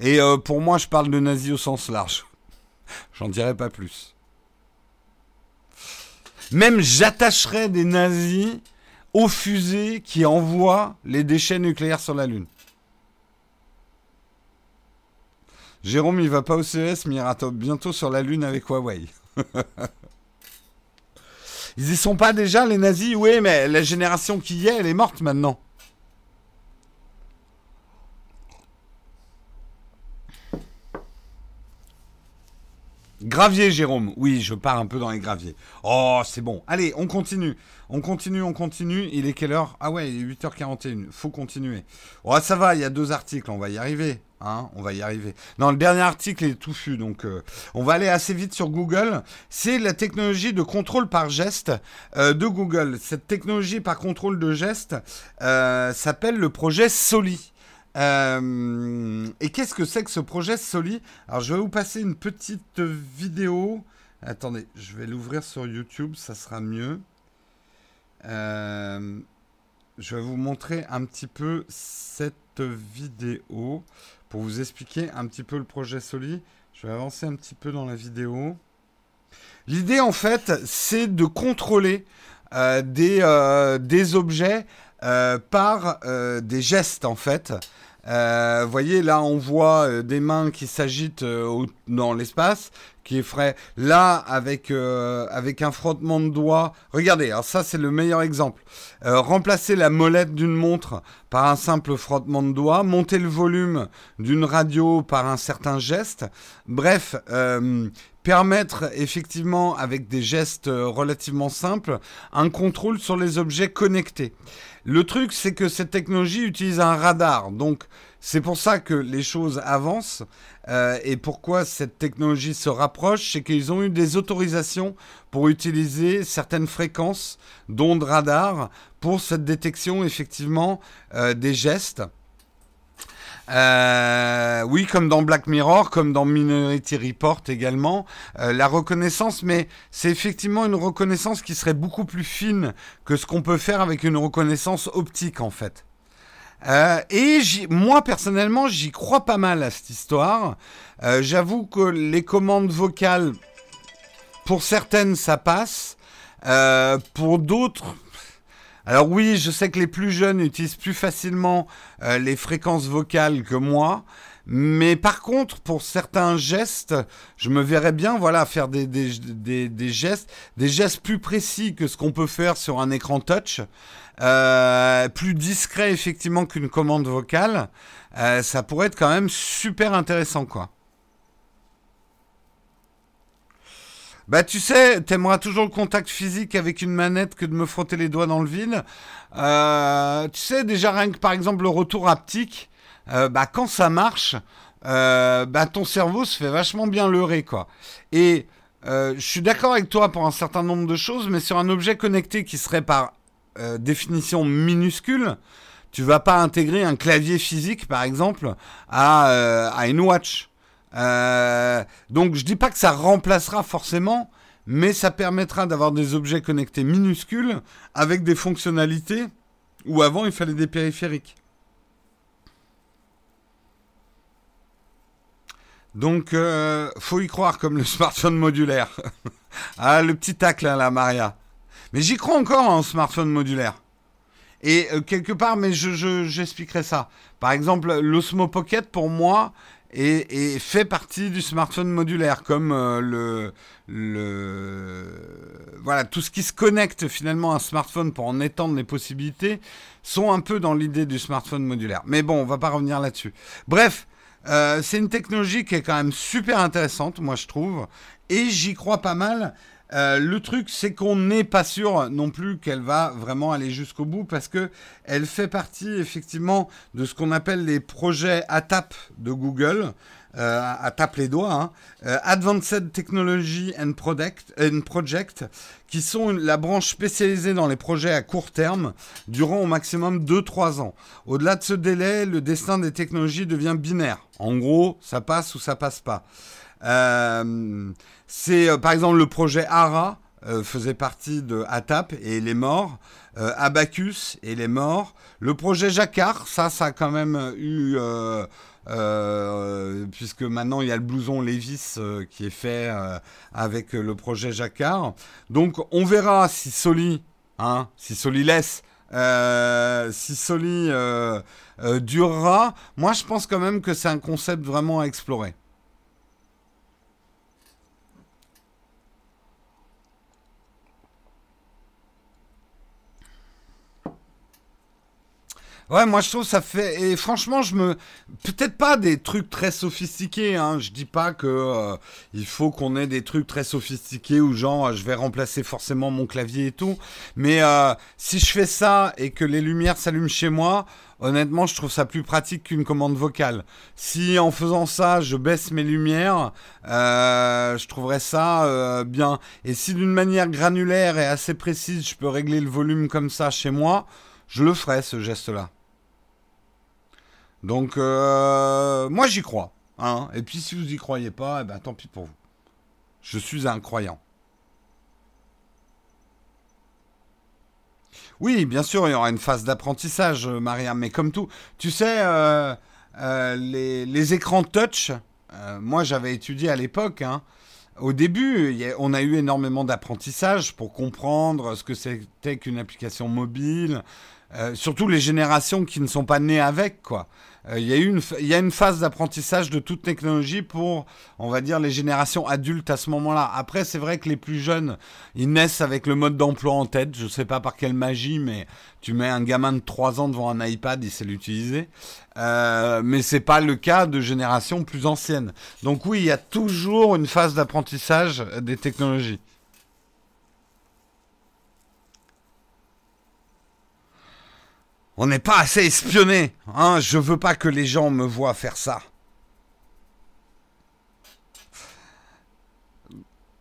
Et euh, pour moi, je parle de nazis au sens large. J'en dirai pas plus. Même j'attacherai des nazis aux fusées qui envoient les déchets nucléaires sur la Lune. Jérôme, il va pas au CES, mais il ira bientôt sur la Lune avec Huawei. Ils y sont pas déjà, les nazis? Oui, mais la génération qui y est, elle est morte maintenant. Gravier, Jérôme. Oui, je pars un peu dans les graviers. Oh, c'est bon. Allez, on continue. On continue, on continue. Il est quelle heure? Ah ouais, il est 8h41. Faut continuer. Oh, ça va, il y a deux articles, on va y arriver. Hein, on va y arriver. Non, le dernier article est touffu, donc euh, on va aller assez vite sur Google. C'est la technologie de contrôle par geste euh, de Google. Cette technologie par contrôle de geste euh, s'appelle le projet Soli. Et qu'est-ce que c'est que ce projet Soli? Alors, je vais vous passer une petite vidéo. Attendez, je vais l'ouvrir sur YouTube, ça sera mieux. je vais vous montrer un petit peu cette vidéo pour vous expliquer un petit peu le projet Soli. Je vais avancer un petit peu dans la vidéo. L'idée, en fait, c'est de contrôler euh, des, euh, des, objets euh, par des gestes, en fait. Vous voyez, là, on voit des mains qui s'agitent dans l'espace qui est frais. Là, avec, euh, avec un frottement de doigts, regardez, alors ça c'est le meilleur exemple. Euh, remplacer la molette d'une montre par un simple frottement de doigts, monter le volume d'une radio par un certain geste, bref, euh, permettre effectivement avec des gestes relativement simples un contrôle sur les objets connectés. Le truc, c'est que cette technologie utilise un radar, donc c'est pour ça que les choses avancent. Euh, et pourquoi cette technologie se rapproche, c'est qu'ils ont eu des autorisations pour utiliser certaines fréquences d'ondes radar pour cette détection effectivement euh, des gestes. Euh, oui, comme dans Black Mirror, comme dans Minority Report également, la reconnaissance, mais c'est effectivement une reconnaissance qui serait beaucoup plus fine que ce qu'on peut faire avec une reconnaissance optique en fait. Euh, et moi personnellement, j'y crois pas mal à cette histoire. Euh, j'avoue que les commandes vocales, pour certaines, ça passe. Euh, pour d'autres, alors oui, je sais que les plus jeunes utilisent plus facilement les fréquences vocales que moi. Mais par contre, pour certains gestes, je me verrais bien, voilà, faire des, gestes, des gestes plus précis que ce qu'on peut faire sur un écran touch. Euh, plus discret effectivement qu'une commande vocale, euh, ça pourrait être quand même super intéressant quoi. Bah tu sais, t'aimeras toujours le contact physique avec une manette que de me frotter les doigts dans le vide. Euh, tu sais déjà rien que par exemple le retour haptique, bah quand ça marche, bah ton cerveau se fait vachement bien leurrer quoi. Et je suis d'accord avec toi pour un certain nombre de choses, mais sur un objet connecté qui serait par euh, définition minuscule, tu vas pas intégrer un clavier physique, par exemple, à, euh, à une watch. Euh, donc je dis pas que ça remplacera forcément, mais ça permettra d'avoir des objets connectés minuscules avec des fonctionnalités où avant il fallait des périphériques. Donc, faut y croire comme le smartphone modulaire. ah, le petit tacle là, Maria. Mais j'y crois encore en smartphone modulaire. Et euh, quelque part, mais je, j'expliquerai ça. Par exemple, l'Osmo Pocket, pour moi, est, fait partie du smartphone modulaire, comme euh, le, le... Voilà, tout ce qui se connecte finalement à un smartphone pour en étendre les possibilités, sont un peu dans l'idée du smartphone modulaire. Mais bon, on va pas revenir là-dessus. Bref, euh, c'est une technologie qui est quand même super intéressante, moi je trouve, et j'y crois pas mal. Euh, le truc, c'est qu'on n'est pas sûr non plus qu'elle va vraiment aller jusqu'au bout parce que elle fait partie effectivement de ce qu'on appelle les projets ATAP de Google. Euh, à tape les doigts, hein. euh, Advanced Technology and Project, and Project, qui sont la branche spécialisée dans les projets à court terme, durant au maximum 2-3 ans. Au-delà de ce délai, le destin des technologies devient binaire. En gros, ça passe ou ça passe pas. Euh, c'est par exemple le projet ARA, faisait partie de ATAP et il est mort. Abacus et il est mort. Le projet Jacquard, ça, ça a quand même eu euh, puisque maintenant il y a le blouson Levis euh, qui est fait euh, avec le projet Jacquard. Donc on verra si Soli, hein, si Soli laisse, si Soli durera. Moi je pense quand même que c'est un concept vraiment à explorer. Ouais, moi je trouve ça fait et franchement je me peut-être pas des trucs très sophistiqués. Hein. Je dis pas que euh, il faut qu'on ait des trucs très sophistiqués ou genre je vais remplacer forcément mon clavier et tout. Mais euh, si je fais ça et que les lumières s'allument chez moi, honnêtement je trouve ça plus pratique qu'une commande vocale. Si en faisant ça je baisse mes lumières, euh, je trouverais ça bien. Et si d'une manière granulaire et assez précise je peux régler le volume comme ça chez moi, je le ferai ce geste-là. Donc, euh, moi, j'y crois. Hein. Et puis, si vous n'y croyez pas, eh ben, tant pis pour vous. Je suis un croyant. Oui, bien sûr, il y aura une phase d'apprentissage, euh, Maria, mais comme tout, tu sais, euh, les, écrans touch, moi j'avais étudié à l'époque, hein. au début, on a eu énormément d'apprentissage pour comprendre ce que c'était qu'une application mobile, surtout les générations qui ne sont pas nées avec, quoi. Euh, il y, a une, y a une phase d'apprentissage de toute technologie pour, on va dire, les générations adultes à ce moment-là. Après, c'est vrai que les plus jeunes, ils naissent avec le mode d'emploi en tête. Je ne sais pas par quelle magie, mais tu mets un gamin de 3 ans devant un iPad, il sait l'utiliser. Euh, mais c'est pas le cas de générations plus anciennes. Donc oui, il y a toujours une phase d'apprentissage des technologies. On n'est pas assez espionné. Hein Je veux pas que les gens me voient faire ça.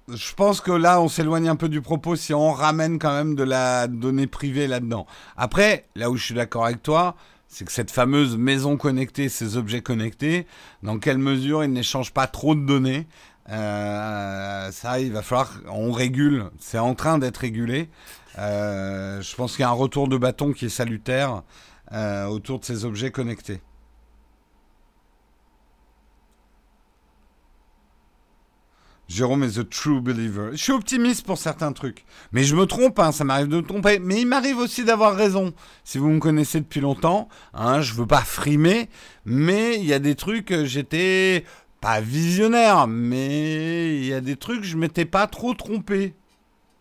Je pense que là, on s'éloigne un peu du propos si on ramène quand même de la donnée privée là-dedans. Après, là où je suis d'accord avec toi, c'est que cette fameuse maison connectée, ces objets connectés, dans quelle mesure ils n'échangent pas trop de données euh, Ça, il va falloir, on régule. C'est en train d'être régulé. Euh, je pense qu'il y a un retour de bâton qui est salutaire euh, autour de ces objets connectés. Jérôme est the true believer. Je suis optimiste pour certains trucs. Mais je me trompe, hein, ça m'arrive de me tromper. Mais il m'arrive aussi d'avoir raison. Si vous me connaissez depuis longtemps, hein, je veux pas frimer, mais il y a des trucs, euh, j'étais pas visionnaire, mais il y a des trucs, je m'étais pas trop trompé.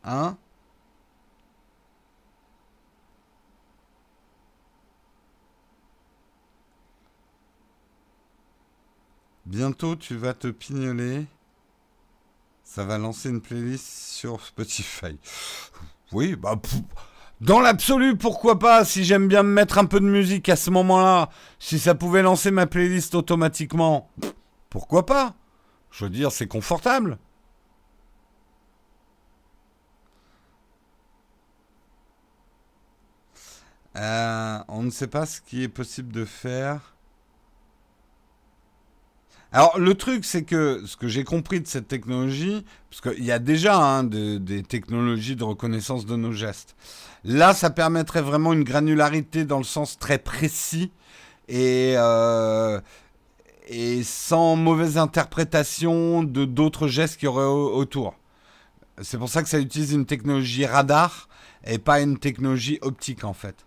Hein Bientôt, tu vas te pignoler. Ça va lancer une playlist sur Spotify. Oui, bah. dans l'absolu, pourquoi pas Si j'aime bien me mettre un peu de musique à ce moment-là, si ça pouvait lancer ma playlist automatiquement, pourquoi pas Je veux dire, c'est confortable. Euh, on ne sait pas ce qui est possible de faire. Alors le truc, c'est que ce que j'ai compris de cette technologie, parce qu'il y a déjà hein, des technologies de reconnaissance de nos gestes. Là, ça permettrait vraiment une granularité dans le sens très précis et, euh, et sans mauvaise interprétation de d'autres gestes qu'il y aurait autour. C'est pour ça que ça utilise une technologie radar et pas une technologie optique en fait.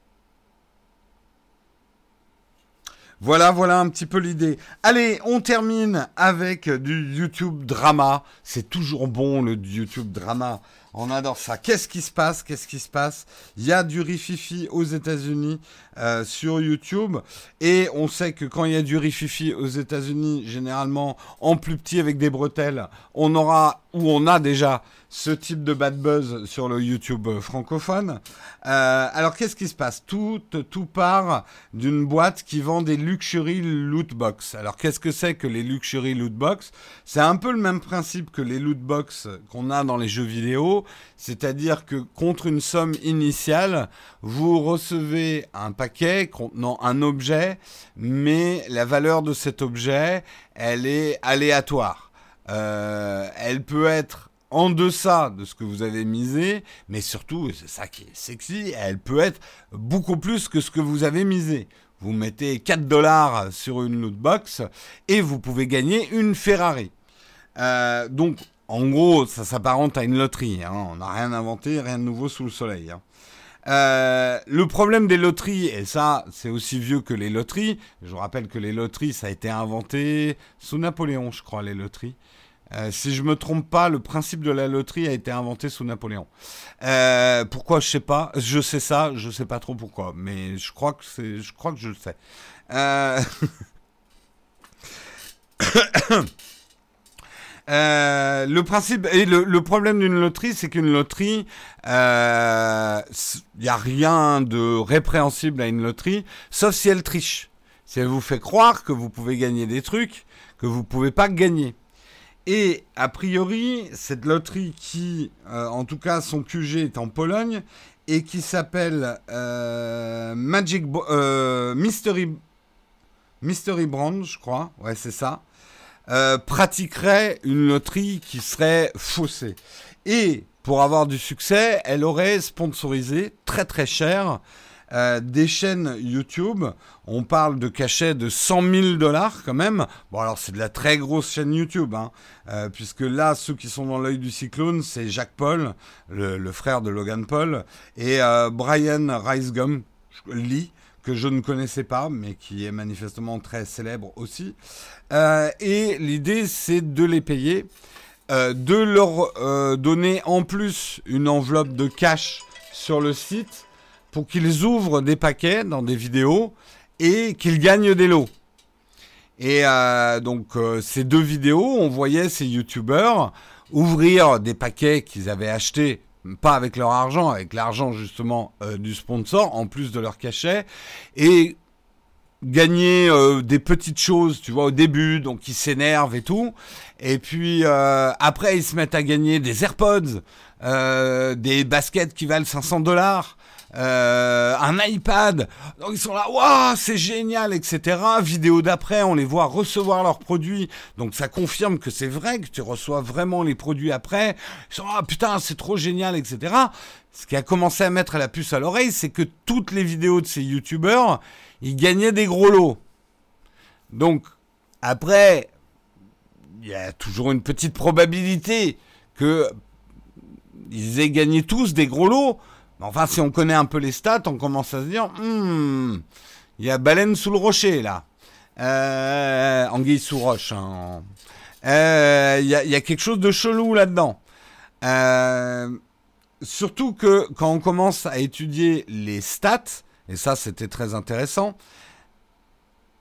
Voilà, voilà un petit peu l'idée. Allez, on termine avec du YouTube drama. C'est toujours bon le YouTube drama. On adore ça. Qu'est-ce qui se passe? Qu'est-ce qui se passe? Il y a du rififi aux États-Unis euh, sur YouTube. Et on sait que quand il y a du rififi aux États-Unis, généralement en plus petit avec des bretelles, on aura ou on a déjà ce type de bad buzz sur le YouTube francophone. Euh, alors qu'est-ce qui se passe? Tout, tout part d'une boîte qui vend des luxury loot box. Alors qu'est-ce que c'est que les luxury loot box? C'est un peu le même principe que les loot box qu'on a dans les jeux vidéo, c'est-à-dire que contre une somme initiale, vous recevez un paquet contenant un objet, mais la valeur de cet objet, elle est aléatoire. Euh, elle peut être en deçà de ce que vous avez misé, mais surtout, c'est ça qui est sexy, elle peut être beaucoup plus que ce que vous avez misé. Vous mettez 4 dollars sur une loot box et vous pouvez gagner une Ferrari. Euh, donc, en gros, ça s'apparente à une loterie. Hein. On n'a rien inventé, rien de nouveau sous le soleil. Hein. Euh, le problème des loteries, et ça c'est aussi vieux que les loteries, je vous rappelle que les loteries ça a été inventé sous Napoléon je crois les loteries. Euh, si je me trompe pas, le principe de la loterie a été inventé sous Napoléon. Euh, pourquoi je sais pas. Je sais ça, je sais pas trop pourquoi, mais je crois que je le sais. Euh, le principe et le, problème d'une loterie, c'est qu'une loterie, il n'y a rien de répréhensible à une loterie, sauf si elle triche. Si elle vous fait croire que vous pouvez gagner des trucs que vous pouvez pas gagner. Et a priori, cette loterie qui, euh, en tout cas, son QG est en Pologne et qui s'appelle euh, Magic euh, Mystery Mystery Brand, je crois. Ouais, c'est ça. Pratiquerait une loterie qui serait faussée. Et pour avoir du succès, elle aurait sponsorisé très très cher euh, des chaînes YouTube, on parle de cachets de 100 000 dollars quand même. Bon, alors c'est de la très grosse chaîne YouTube, hein, euh, puisque là, ceux qui sont dans l'œil du cyclone, c'est Jacques Paul, le, frère de Logan Paul, et euh, Brian Ricegum Lee, que je ne connaissais pas, mais qui est manifestement très célèbre aussi. et l'idée, c'est de les payer. de leur donner en plus une enveloppe de cash sur le site pour qu'ils ouvrent des paquets dans des vidéos et qu'ils gagnent des lots. Et euh, donc euh, ces deux vidéos, on voyait ces youtubeurs ouvrir des paquets qu'ils avaient achetés, pas avec leur argent, avec l'argent justement euh, du sponsor, en plus de leur cachet, et gagner des petites choses, tu vois, au début, donc ils s'énervent et tout. Et puis après, ils se mettent à gagner des AirPods, des baskets qui valent 500 dollars. Euh, un iPad. Donc ils sont là, waouh, c'est génial, etc. Vidéo d'après, on les voit recevoir leurs produits. Donc ça confirme que c'est vrai que tu reçois vraiment les produits après. Ils sont ah putain, c'est trop génial, etc. Ce qui a commencé à mettre la puce à l'oreille, c'est que toutes les vidéos de ces youtubeurs, ils gagnaient des gros lots. Donc après, il y a toujours une petite probabilité que ils aient gagné tous des gros lots. Enfin, si on connaît un peu les stats, on commence à se dire, hmm, il y a baleine sous le rocher là. Euh, anguille sous roche. Hein. Euh, il y, a, quelque chose de chelou là-dedans. Euh, surtout que quand on commence à étudier les stats, et ça c'était très intéressant,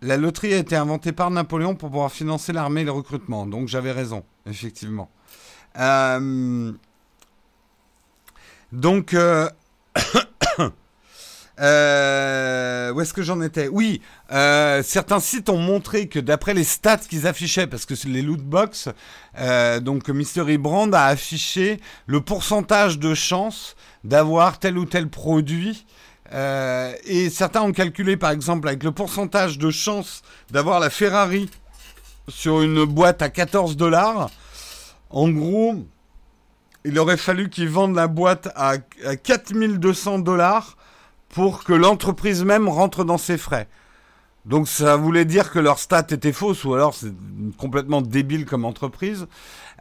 la loterie a été inventée par Napoléon pour pouvoir financer l'armée et le recrutement. Donc j'avais raison, effectivement. donc Euh, où est-ce que j'en étais? Oui, euh, certains sites ont montré que d'après les stats qu'ils affichaient, parce que c'est les loot box, euh, donc Mystery Brand a affiché le pourcentage de chance d'avoir tel ou tel produit. et certains ont calculé, par exemple, avec le pourcentage de chance d'avoir la Ferrari sur une boîte à 14 dollars. En gros, il aurait fallu qu'ils vendent la boîte à, 4200 dollars pour que l'entreprise même rentre dans ses frais. Donc ça voulait dire que leur stat était fausse ou alors c'est complètement débile comme entreprise.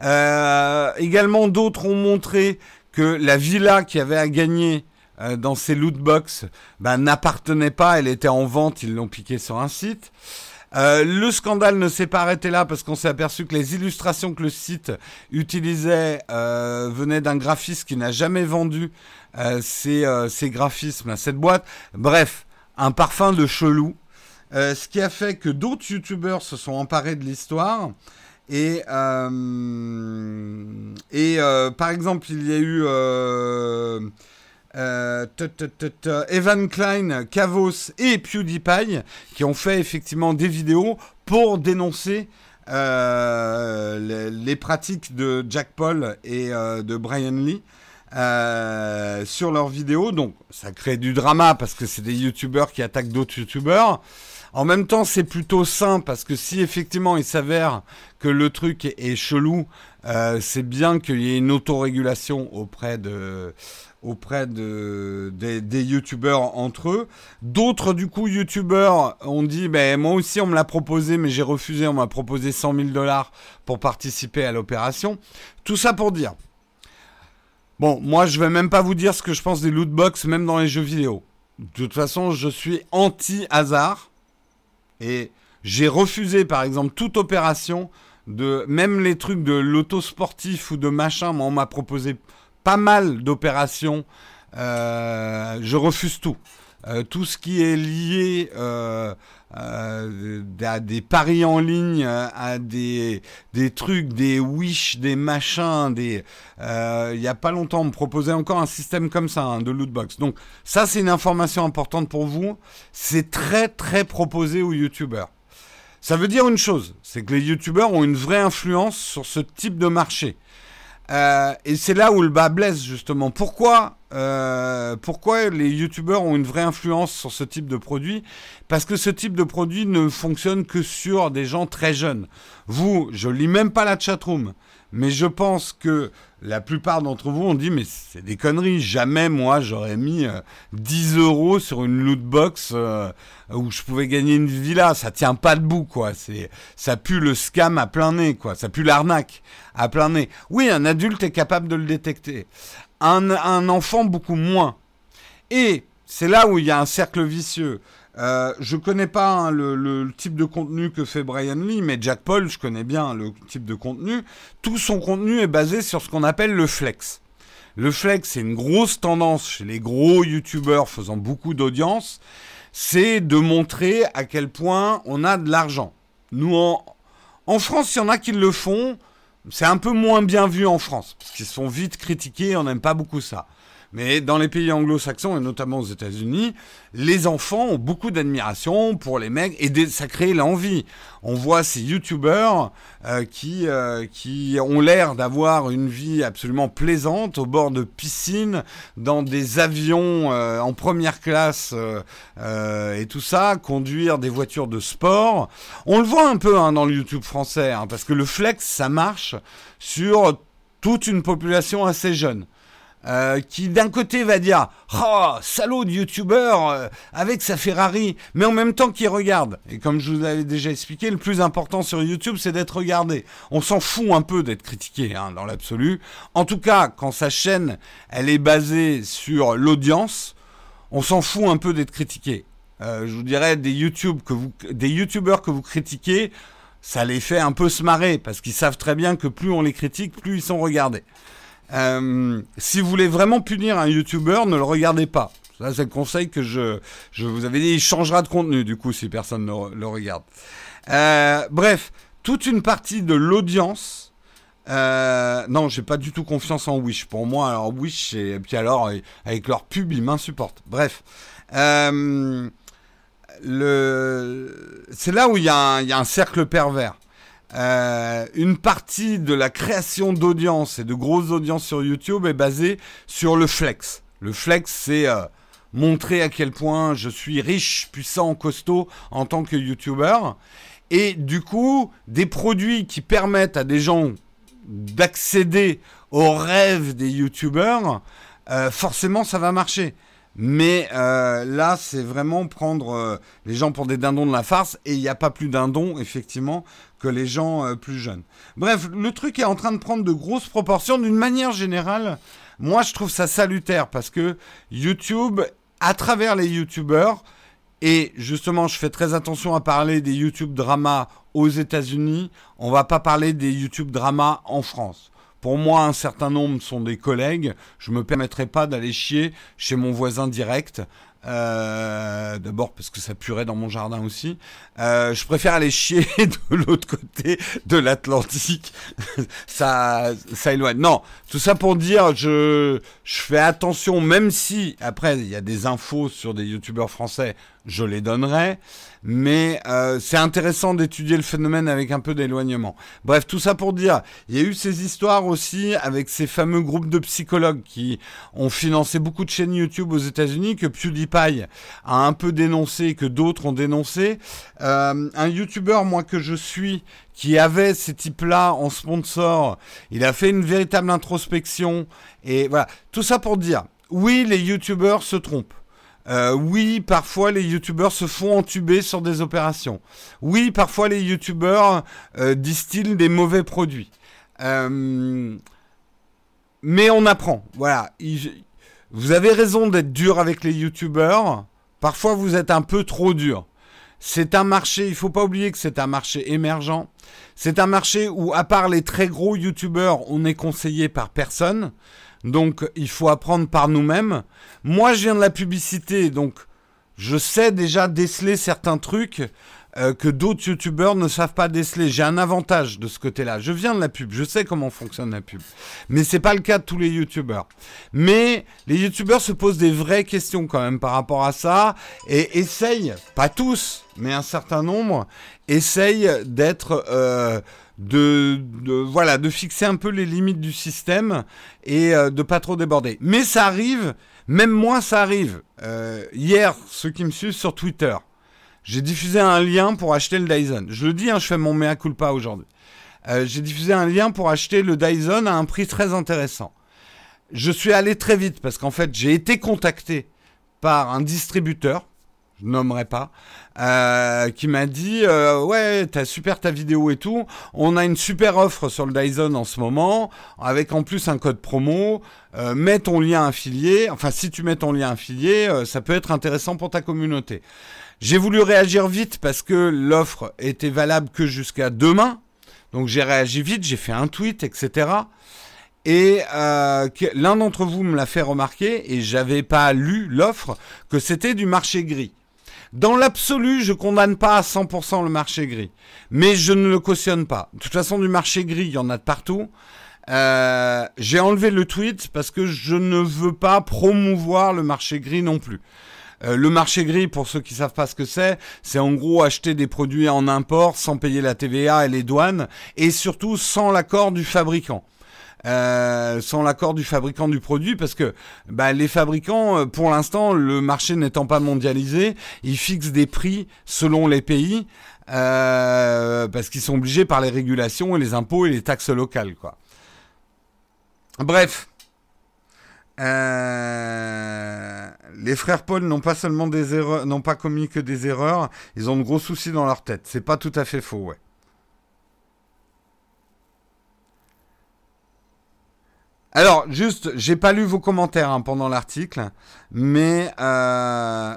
Euh, également, d'autres ont montré que la villa qui avait à gagner euh, dans ces loot box ben, n'appartenait pas, elle était en vente, ils l'ont piqué sur un site. Euh, le scandale ne s'est pas arrêté là parce qu'on s'est aperçu que les illustrations que le site utilisait euh, venaient d'un graphiste qui n'a jamais vendu ses, ses, graphismes cette boîte. Bref, un parfum de chelou. ce qui a fait que d'autres youtubeurs se sont emparés de l'histoire et, euh, euh, par exemple, il y a eu euh, Evan Klein, Kavos et PewDiePie qui ont fait effectivement des vidéos pour dénoncer les, pratiques de Jack Paul et de Brian Lee. sur leurs vidéos, donc ça crée du drama parce que c'est des youtubeurs qui attaquent d'autres youtubeurs. En même temps, c'est plutôt sain parce que si effectivement il s'avère que le truc est, chelou, euh, c'est bien qu'il y ait une autorégulation auprès de auprès de, des, youtubeurs entre eux. D'autres, du coup, youtubeurs ont dit, ben, moi aussi, on me l'a proposé, mais j'ai refusé, on m'a proposé 100 000 dollars pour participer à l'opération. Tout ça pour dire. Bon, moi, je vais même pas vous dire ce que je pense des lootbox, même dans les jeux vidéo. De toute façon, je suis anti-hasard. Et j'ai refusé, par exemple, toute opération de même les trucs de l'auto sportif ou de machin. Moi, on m'a proposé pas mal d'opérations. Euh, je refuse tout. Euh, tout ce qui est lié euh, à des paris en ligne, à des, des trucs, des wish, des machins. Il n'y a pas longtemps, on me proposait encore un système comme ça, hein, de lootbox. Donc ça, c'est une information importante pour vous. C'est très très proposé aux youtubeurs. Ça veut dire une chose, c'est que les youtubeurs ont une vraie influence sur ce type de marché. Euh, et c'est là où le bas blesse justement. Pourquoi, euh, pourquoi les youtubeurs ont une vraie influence sur ce type de produit? Parce que ce type de produit ne fonctionne que sur des gens très jeunes. Vous, je lis même pas la chatroom, mais je pense que la plupart d'entre vous ont dit mais c'est des conneries. Jamais moi j'aurais mis 10 euh, euros sur une loot box euh, où je pouvais gagner une villa. Ça tient pas debout quoi. Ça pue le scam à plein nez quoi. Ça pue l'arnaque à plein nez. Oui, un adulte est capable de le détecter. Un, enfant beaucoup moins. Et c'est là où il y a un cercle vicieux. Euh, je connais pas hein, le, type de contenu que fait Brian Lee, mais Jack Paul, je connais bien le type de contenu. Tout son contenu est basé sur ce qu'on appelle le flex. Le flex, c'est une grosse tendance chez les gros youtubeurs faisant beaucoup d'audience. C'est de montrer à quel point on a de l'argent. Nous, en, en France, il y en a qui le font. C'est un peu moins bien vu en France, parce qu'ils sont vite critiqués, on n'aime pas beaucoup ça. Mais dans les pays anglo-saxons et notamment aux États-Unis, les enfants ont beaucoup d'admiration pour les mecs et ça crée l'envie. On voit ces youtubeurs euh, qui, euh, qui ont l'air d'avoir une vie absolument plaisante au bord de piscines, dans des avions euh, en première classe et tout ça, conduire des voitures de sport. On le voit un peu hein, dans le YouTube français, hein, parce que le flex, ça marche sur toute une population assez jeune. Euh, qui d'un côté va dire oh salaud de youtubeur euh, avec sa Ferrari, mais en même temps qui regarde. Et comme je vous l'avais déjà expliqué, le plus important sur YouTube, c'est d'être regardé. On s'en fout un peu d'être critiqué hein, dans l'absolu. En tout cas, quand sa chaîne, elle est basée sur l'audience, on s'en fout un peu d'être critiqué. Euh, je vous dirais des que vous, des youtubeurs que vous critiquez, ça les fait un peu se marrer parce qu'ils savent très bien que plus on les critique, plus ils sont regardés. Euh, si vous voulez vraiment punir un YouTuber, ne le regardez pas. Ça, c'est le conseil que je, je vous avais dit. Il changera de contenu, du coup, si personne ne le regarde. Euh, bref, toute une partie de l'audience. Euh, non, j'ai pas du tout confiance en Wish. Pour moi, alors Wish, et puis alors, avec leur pub, ils m'insupportent. Bref. Euh, le... C'est là où il y, y, a un cercle pervers. Euh, une partie de la création d'audience et de grosses audiences sur YouTube est basée sur le flex. Le flex, c'est euh, montrer à quel point je suis riche, puissant, costaud en tant que YouTuber. Et du coup, des produits qui permettent à des gens d'accéder aux rêves des YouTubers, euh, forcément, ça va marcher. Mais là, c'est vraiment prendre les gens pour des dindons de la farce. Et il n'y a pas plus dindons, effectivement, que les gens euh, plus jeunes. Bref, le truc est en train de prendre de grosses proportions. D'une manière générale, moi, je trouve ça salutaire parce que YouTube, à travers les YouTubeurs, et justement, je fais très attention à parler des YouTube dramas aux États-Unis. On va pas parler des YouTube dramas en France. Pour moi, un certain nombre sont des collègues. Je me permettrai pas d'aller chier chez mon voisin direct. Euh, D'abord parce que ça purait dans mon jardin aussi. Euh, je préfère aller chier de l'autre côté de l'Atlantique. ça, ça éloigne. Non, tout ça pour dire, je, je fais attention, même si après il y a des infos sur des youtubeurs français, je les donnerai mais euh, c'est intéressant d'étudier le phénomène avec un peu d'éloignement. Bref, tout ça pour dire, il y a eu ces histoires aussi avec ces fameux groupes de psychologues qui ont financé beaucoup de chaînes YouTube aux États-Unis, que PewDiePie a un peu dénoncé, que d'autres ont dénoncé. Euh, un YouTuber, moi que je suis, qui avait ces types-là en sponsor, il a fait une véritable introspection. Et voilà, tout ça pour dire, oui, les YouTubers se trompent. Euh, oui, parfois les youtubeurs se font entuber sur des opérations. Oui, parfois les youtubeurs euh, distillent des mauvais produits. Euh, mais on apprend. Voilà. vous avez raison d'être dur avec les youtubeurs. Parfois vous êtes un peu trop dur. C'est un marché, il faut pas oublier que c'est un marché émergent. C'est un marché où, à part les très gros youtubeurs, on est conseillé par personne. Donc il faut apprendre par nous-mêmes. Moi, je viens de la publicité, donc je sais déjà déceler certains trucs euh, que d'autres youtubeurs ne savent pas déceler. J'ai un avantage de ce côté-là. Je viens de la pub, je sais comment fonctionne la pub. Mais c'est pas le cas de tous les youtubeurs. Mais les youtubeurs se posent des vraies questions quand même par rapport à ça et essayent, pas tous, mais un certain nombre, essayent d'être euh, de, voilà, de fixer un peu les limites du système et euh, de pas trop déborder. Mais ça arrive, même moi ça arrive. Euh, hier, ceux qui me suivent sur Twitter, j'ai diffusé un lien pour acheter le Dyson. Je le dis, hein, je fais mon mea culpa aujourd'hui. Euh, j'ai diffusé un lien pour acheter le Dyson à un prix très intéressant. Je suis allé très vite parce qu'en fait, j'ai été contacté par un distributeur je nommerai pas, euh, qui m'a dit euh, ouais t'as super ta vidéo et tout, on a une super offre sur le Dyson en ce moment, avec en plus un code promo, mets ton lien affilié, enfin si tu mets ton lien affilié, ça peut être intéressant pour ta communauté. J'ai voulu réagir vite parce que l'offre était valable que jusqu'à demain, donc j'ai réagi vite, j'ai fait un tweet, etc. Et euh, l'un d'entre vous me l'a fait remarquer, et j'avais pas lu l'offre, que c'était du marché gris. Dans l'absolu, je condamne pas à 100% le marché gris, mais je ne le cautionne pas. De toute façon, du marché gris, il y en a de partout. Euh, j'ai enlevé le tweet parce que je ne veux pas promouvoir le marché gris non plus. Euh, le marché gris, pour ceux qui savent pas ce que c'est, c'est en gros acheter des produits en import sans payer la TVA et les douanes, et surtout sans l'accord du fabricant. Euh, sans l'accord du fabricant du produit, parce que bah, les fabricants, euh, pour l'instant, le marché n'étant pas mondialisé, ils fixent des prix selon les pays, euh, parce qu'ils sont obligés par les régulations et les impôts et les taxes locales, quoi. Bref. Euh, les frères Paul n'ont pas seulement des erreurs, n'ont pas commis que des erreurs, ils ont de gros soucis dans leur tête. C'est pas tout à fait faux, ouais. Alors, juste, j'ai pas lu vos commentaires hein, pendant l'article, mais euh,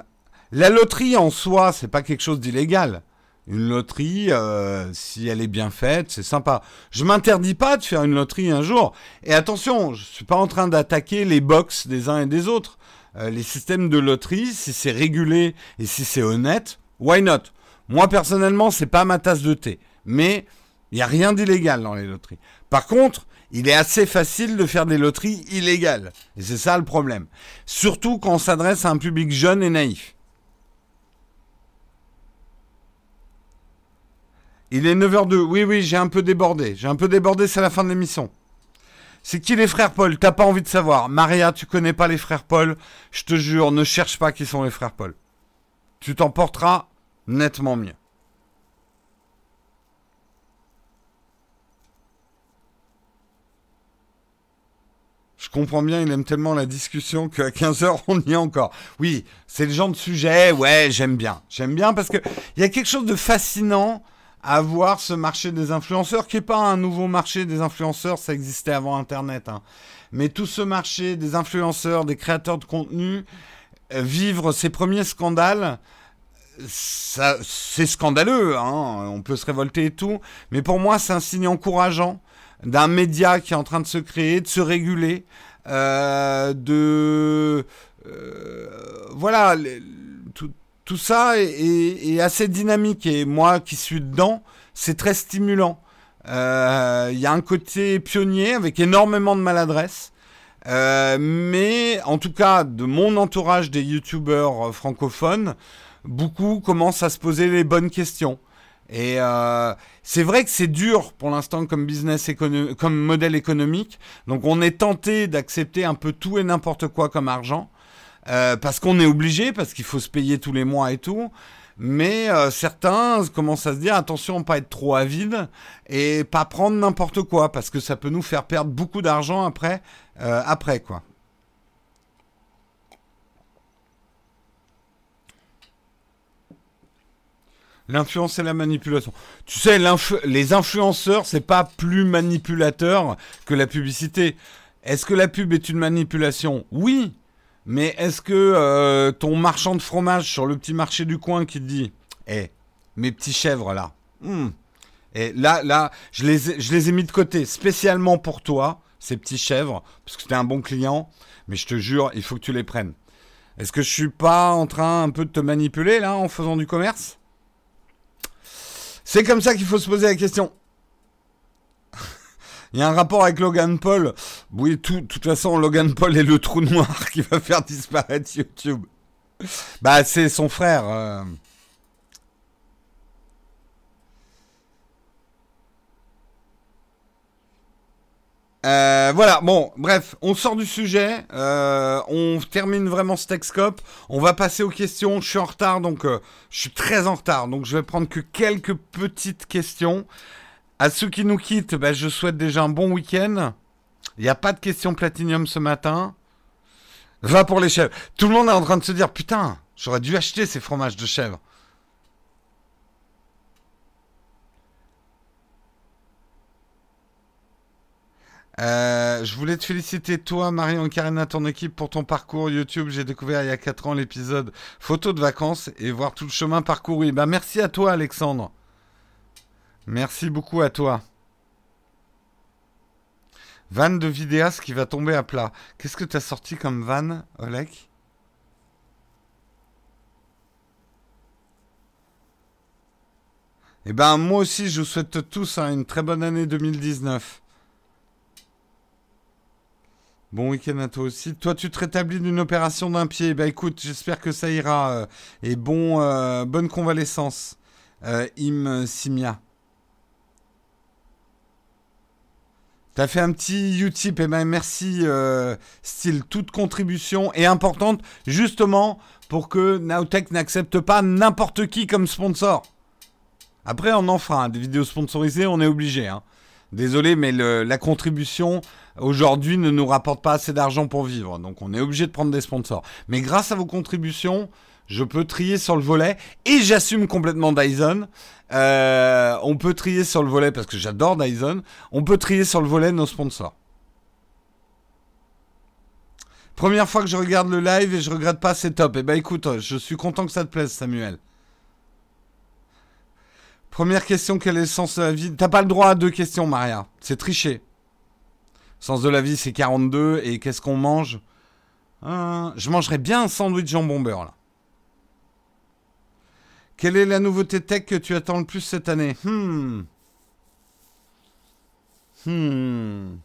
la loterie en soi, c'est pas quelque chose d'illégal. Une loterie, euh, si elle est bien faite, c'est sympa. Je m'interdis pas de faire une loterie un jour. Et attention, je suis pas en train d'attaquer les box des uns et des autres. Euh, les systèmes de loterie, si c'est régulé et si c'est honnête, why not? Moi personnellement, c'est pas ma tasse de thé, mais il y a rien d'illégal dans les loteries. Par contre, il est assez facile de faire des loteries illégales. Et c'est ça le problème. Surtout quand on s'adresse à un public jeune et naïf. Il est 9h02. Oui, oui, j'ai un peu débordé. J'ai un peu débordé, c'est la fin de l'émission. C'est qui les frères Paul? T'as pas envie de savoir. Maria, tu connais pas les frères Paul. Je te jure, ne cherche pas qui sont les frères Paul. Tu t'en porteras nettement mieux. comprends bien, il aime tellement la discussion qu'à 15h, on y est encore. Oui, c'est le genre de sujet, ouais, j'aime bien. J'aime bien parce qu'il y a quelque chose de fascinant à voir ce marché des influenceurs, qui n'est pas un nouveau marché des influenceurs, ça existait avant Internet. Hein. Mais tout ce marché des influenceurs, des créateurs de contenu, euh, vivre ses premiers scandales, c'est scandaleux, hein. on peut se révolter et tout, mais pour moi c'est un signe encourageant d'un média qui est en train de se créer, de se réguler, euh, de euh, voilà, tout ça est, assez dynamique et moi qui suis dedans, c'est très stimulant. Euh, il y a un côté pionnier avec énormément de maladresse. mais en tout cas, de mon entourage des youtubeurs francophones, beaucoup commencent à se poser les bonnes questions. Et euh, c'est vrai que c'est dur pour l'instant comme business comme modèle économique. Donc on est tenté d'accepter un peu tout et n'importe quoi comme argent euh, parce qu'on est obligé, parce qu'il faut se payer tous les mois et tout. Mais euh, certains commencent à se dire attention, pas être trop avide et pas prendre n'importe quoi parce que ça peut nous faire perdre beaucoup d'argent après, après quoi. L'influence et la manipulation. Tu sais, les influenceurs, c'est pas plus manipulateur que la publicité. Est-ce que la pub est une manipulation? Oui. Mais est-ce que euh, ton marchand de fromage sur le petit marché du coin qui te dit Eh, mes petits chèvres là. Hmm. Et là, là, je les, ai, je les ai mis de côté spécialement pour toi, ces petits chèvres, parce que tu un bon client. Mais je te jure, il faut que tu les prennes. Est-ce que je suis pas en train un peu de te manipuler là en faisant du commerce? C'est comme ça qu'il faut se poser la question. Il y a un rapport avec Logan Paul. Oui, de toute façon, Logan Paul est le trou noir qui va faire disparaître YouTube. Bah, c'est son frère. Euh. Euh, voilà, bon, bref, on sort du sujet, euh, on termine vraiment ce Texcope, on va passer aux questions, je suis en retard, donc euh, je suis très en retard, donc je vais prendre que quelques petites questions. À ceux qui nous quittent, bah, je souhaite déjà un bon week-end. Il n'y a pas de questions Platinium ce matin. Va pour les chèvres. Tout le monde est en train de se dire, putain, j'aurais dû acheter ces fromages de chèvre. Euh, je voulais te féliciter, toi, Marion Karina, ton équipe, pour ton parcours YouTube. J'ai découvert il y a 4 ans l'épisode photo de vacances et voir tout le chemin parcouru. Bah, merci à toi, Alexandre. Merci beaucoup à toi. Van de vidéaste qui va tomber à plat. Qu'est-ce que tu as sorti comme van, Oleg? Eh ben, moi aussi, je vous souhaite tous hein, une très bonne année 2019. Bon week-end à toi aussi. Toi, tu te rétablis d'une opération d'un pied. Bah écoute, j'espère que ça ira. Euh, et bon, euh, bonne convalescence, euh, Im Simia. T'as fait un petit Utip, et eh ben merci, style. Toute contribution est importante, justement, pour que Nowtech n'accepte pas n'importe qui comme sponsor. Après, on en fera hein, des vidéos sponsorisées, on est obligé. Hein. Désolé, mais la contribution aujourd'hui ne nous rapporte pas assez d'argent pour vivre. Donc on est obligé de prendre des sponsors. Mais grâce à vos contributions, je peux trier sur le volet et j'assume complètement Dyson. Euh, on peut trier sur le volet parce que j'adore Dyson. On peut trier sur le volet nos sponsors. Première fois que je regarde le live et je regrette pas, c'est top. Eh ben écoute, je suis content que ça te plaise, Samuel. Première question, quel est le sens de la vie? T'as pas le droit à deux questions, Maria. C'est tricher. Sens de la vie, c'est 42. Et qu'est-ce qu'on mange? Hein, Je mangerais bien un sandwich jambon beurre, là. Quelle est la nouveauté tech que tu attends le plus cette année? Hmm. Hmm.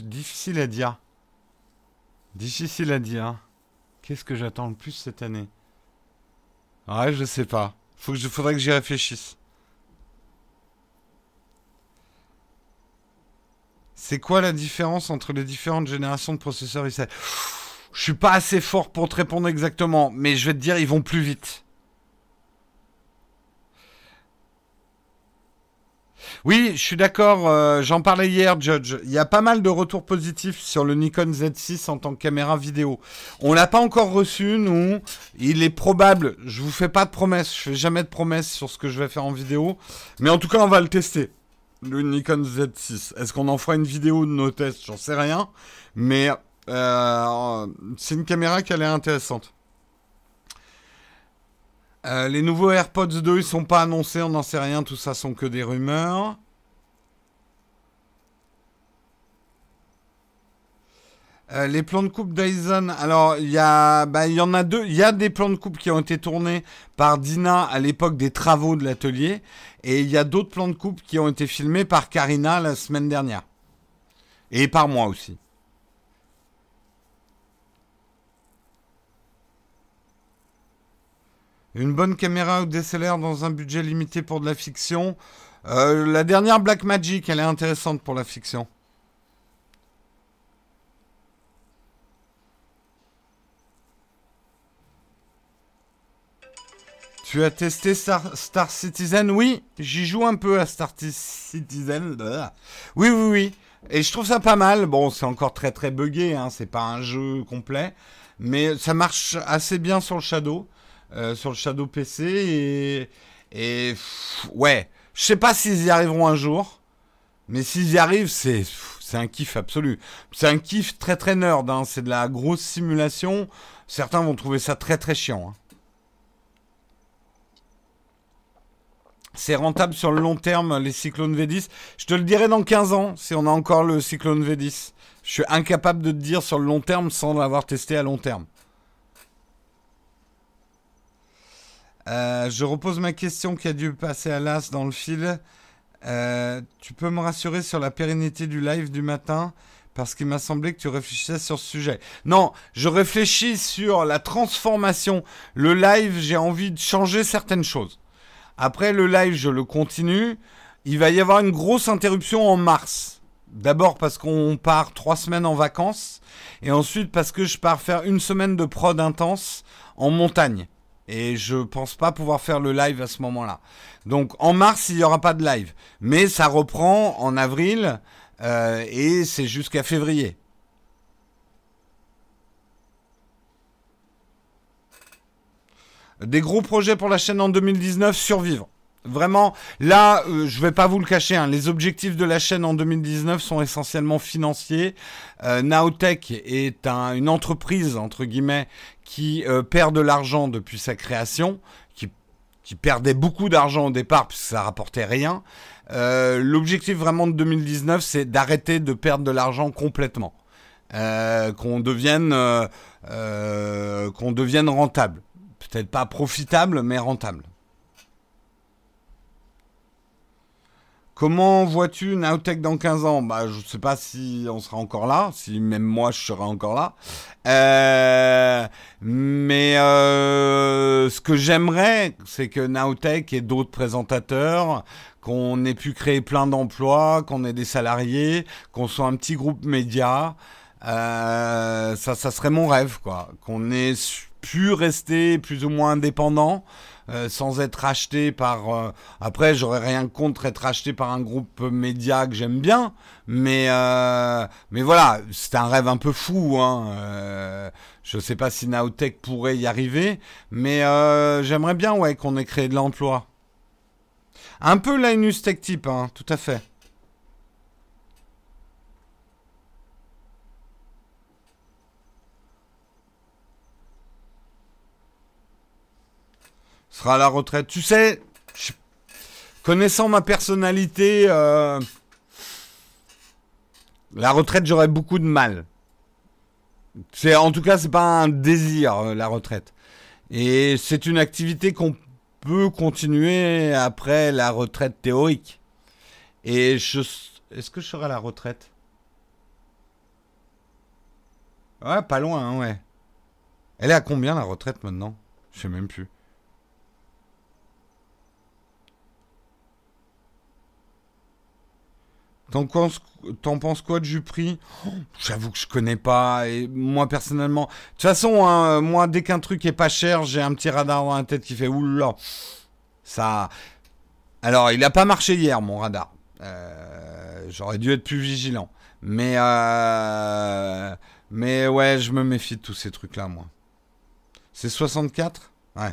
Difficile à dire. Difficile à dire. Qu'est-ce que j'attends le plus cette année? Ouais, je sais pas. Faut je, faudrait que j'y réfléchisse. C'est quoi la différence entre les différentes générations de processeurs Je suis pas assez fort pour te répondre exactement, mais je vais te dire, ils vont plus vite. Oui, je suis d'accord. euh, J'en parlais hier, Judge. Il y a pas mal de retours positifs sur le Nikon Z6 en tant que caméra vidéo. On l'a pas encore reçu, nous. Il est probable. Je vous fais pas de promesses. Je fais jamais de promesses sur ce que je vais faire en vidéo. Mais en tout cas, on va le tester. Le Nikon Z6. Est-ce qu'on en fera une vidéo de nos tests J'en sais rien. Mais euh, c'est une caméra qui a l'air intéressante. Euh, les nouveaux AirPods 2, ils sont pas annoncés, on n'en sait rien, tout ça sont que des rumeurs. Euh, les plans de coupe Dyson, alors il y bah, y en a deux. Il y a des plans de coupe qui ont été tournés par Dina à l'époque des travaux de l'atelier, et il y a d'autres plans de coupe qui ont été filmés par Karina la semaine dernière, et par moi aussi. Une bonne caméra ou DSLR dans un budget limité pour de la fiction. Euh, la dernière Blackmagic, elle est intéressante pour la fiction. Tu as testé Star, Star Citizen? Oui, j'y joue un peu à Star Citizen. Oui, oui, oui. Et je trouve ça pas mal. Bon, c'est encore très très buggé, hein. c'est pas un jeu complet. Mais ça marche assez bien sur le Shadow. Euh, sur le Shadow PC et, et ouais, je sais pas s'ils y arriveront un jour, mais s'ils y arrivent, c'est c'est un kiff absolu. C'est un kiff très très nerd, hein. c'est de la grosse simulation. Certains vont trouver ça très très chiant. hein. C'est rentable sur le long terme, les cyclones V10. Je te le dirai dans 15 ans, si on a encore le cyclone V10. Je suis incapable de te dire sur le long terme sans l'avoir testé à long terme. Euh, je repose ma question qui a dû passer à l'as dans le fil. Euh, tu peux me rassurer sur la pérennité du live du matin? Parce qu'il m'a semblé que tu réfléchissais sur ce sujet. Non, je réfléchis sur la transformation. Le live, j'ai envie de changer certaines choses. Après le live, je le continue. Il va y avoir une grosse interruption en mars. D'abord parce qu'on part trois semaines en vacances et ensuite parce que je pars faire une semaine de prod intense en montagne. Et je pense pas pouvoir faire le live à ce moment-là. Donc en mars, il n'y aura pas de live. Mais ça reprend en avril euh, et c'est jusqu'à février. Des gros projets pour la chaîne en 2019, survivre. Vraiment, là, euh, je vais pas vous le cacher, hein, les objectifs de la chaîne en 2019 sont essentiellement financiers. Euh, Naotech est un- une entreprise, entre guillemets, qui euh, perd de l'argent depuis sa création, qui, perdait beaucoup d'argent au départ puisque ça rapportait rien. Euh, L'objectif vraiment de 2019, c'est d'arrêter de perdre de l'argent complètement. Euh, qu'on devienne, qu'on devienne rentable. Peut-être pas profitable, mais rentable. Comment vois-tu Nowtech dans 15 ans? Bah, je sais pas si on sera encore là, si même moi je serai encore là. Euh, mais euh, ce que j'aimerais, c'est que Nowtech et d'autres présentateurs, qu'on ait pu créer plein d'emplois, qu'on ait des salariés, qu'on soit un petit groupe média. Euh, ça, ça serait mon rêve, quoi. Qu'on ait pu rester plus ou moins indépendant. Euh, sans être racheté par. euh, après, j'aurais rien contre être racheté par un groupe média que j'aime bien, mais euh, mais voilà, c'est un rêve un peu fou. Hein. Euh, je sais pas si Naotech pourrait y arriver, mais j'aimerais bien ouais qu'on ait créé de l'emploi. Un peu Linus Tech Type, hein, tout à fait. Sera la retraite. Tu sais, connaissant ma personnalité, euh, la retraite, j'aurais beaucoup de mal. En tout cas, c'est pas un désir euh, la retraite. Et c'est une activité qu'on peut continuer après la retraite théorique. Et je, est-ce que je serai à la retraite? Ouais, pas loin, hein, ouais. Elle est à combien la retraite maintenant? Je sais même plus. T'en penses, quoi de Jupri J'avoue que je connais pas. Et moi personnellement, de toute façon, hein, moi dès qu'un truc est pas cher, j'ai un petit radar dans la tête qui fait oula. Ça. Alors, il a pas marché hier mon radar. Euh, j'aurais dû être plus vigilant. Mais, euh, mais ouais, je me méfie de tous ces trucs-là, moi. C'est 64 Ouais.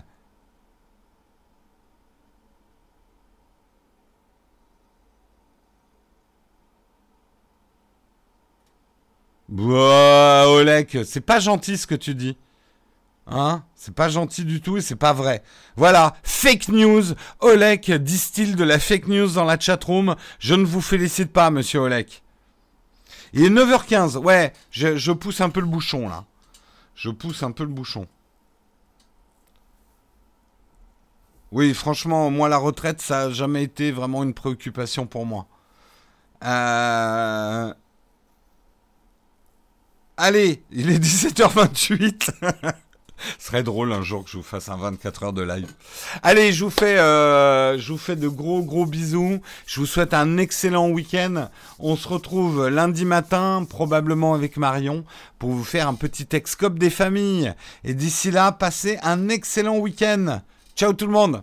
Bah, Olek, c'est pas gentil ce que tu dis. Hein? C'est pas gentil du tout et c'est pas vrai. Voilà, fake news. Olek distille de la fake news dans la chatroom. Je ne vous félicite pas, monsieur Olek. Il est 9h15. Ouais, je, je pousse un peu le bouchon là. Je pousse un peu le bouchon. Oui, franchement, moi, la retraite, ça n'a jamais été vraiment une préoccupation pour moi. Euh... Allez, il est 17h28. Ce serait drôle un jour que je vous fasse un 24 heures de live. Allez, je vous fais, euh, je vous fais de gros gros bisous. Je vous souhaite un excellent week-end. On se retrouve lundi matin, probablement avec Marion, pour vous faire un petit excop des familles. Et d'ici là, passez un excellent week-end. Ciao tout le monde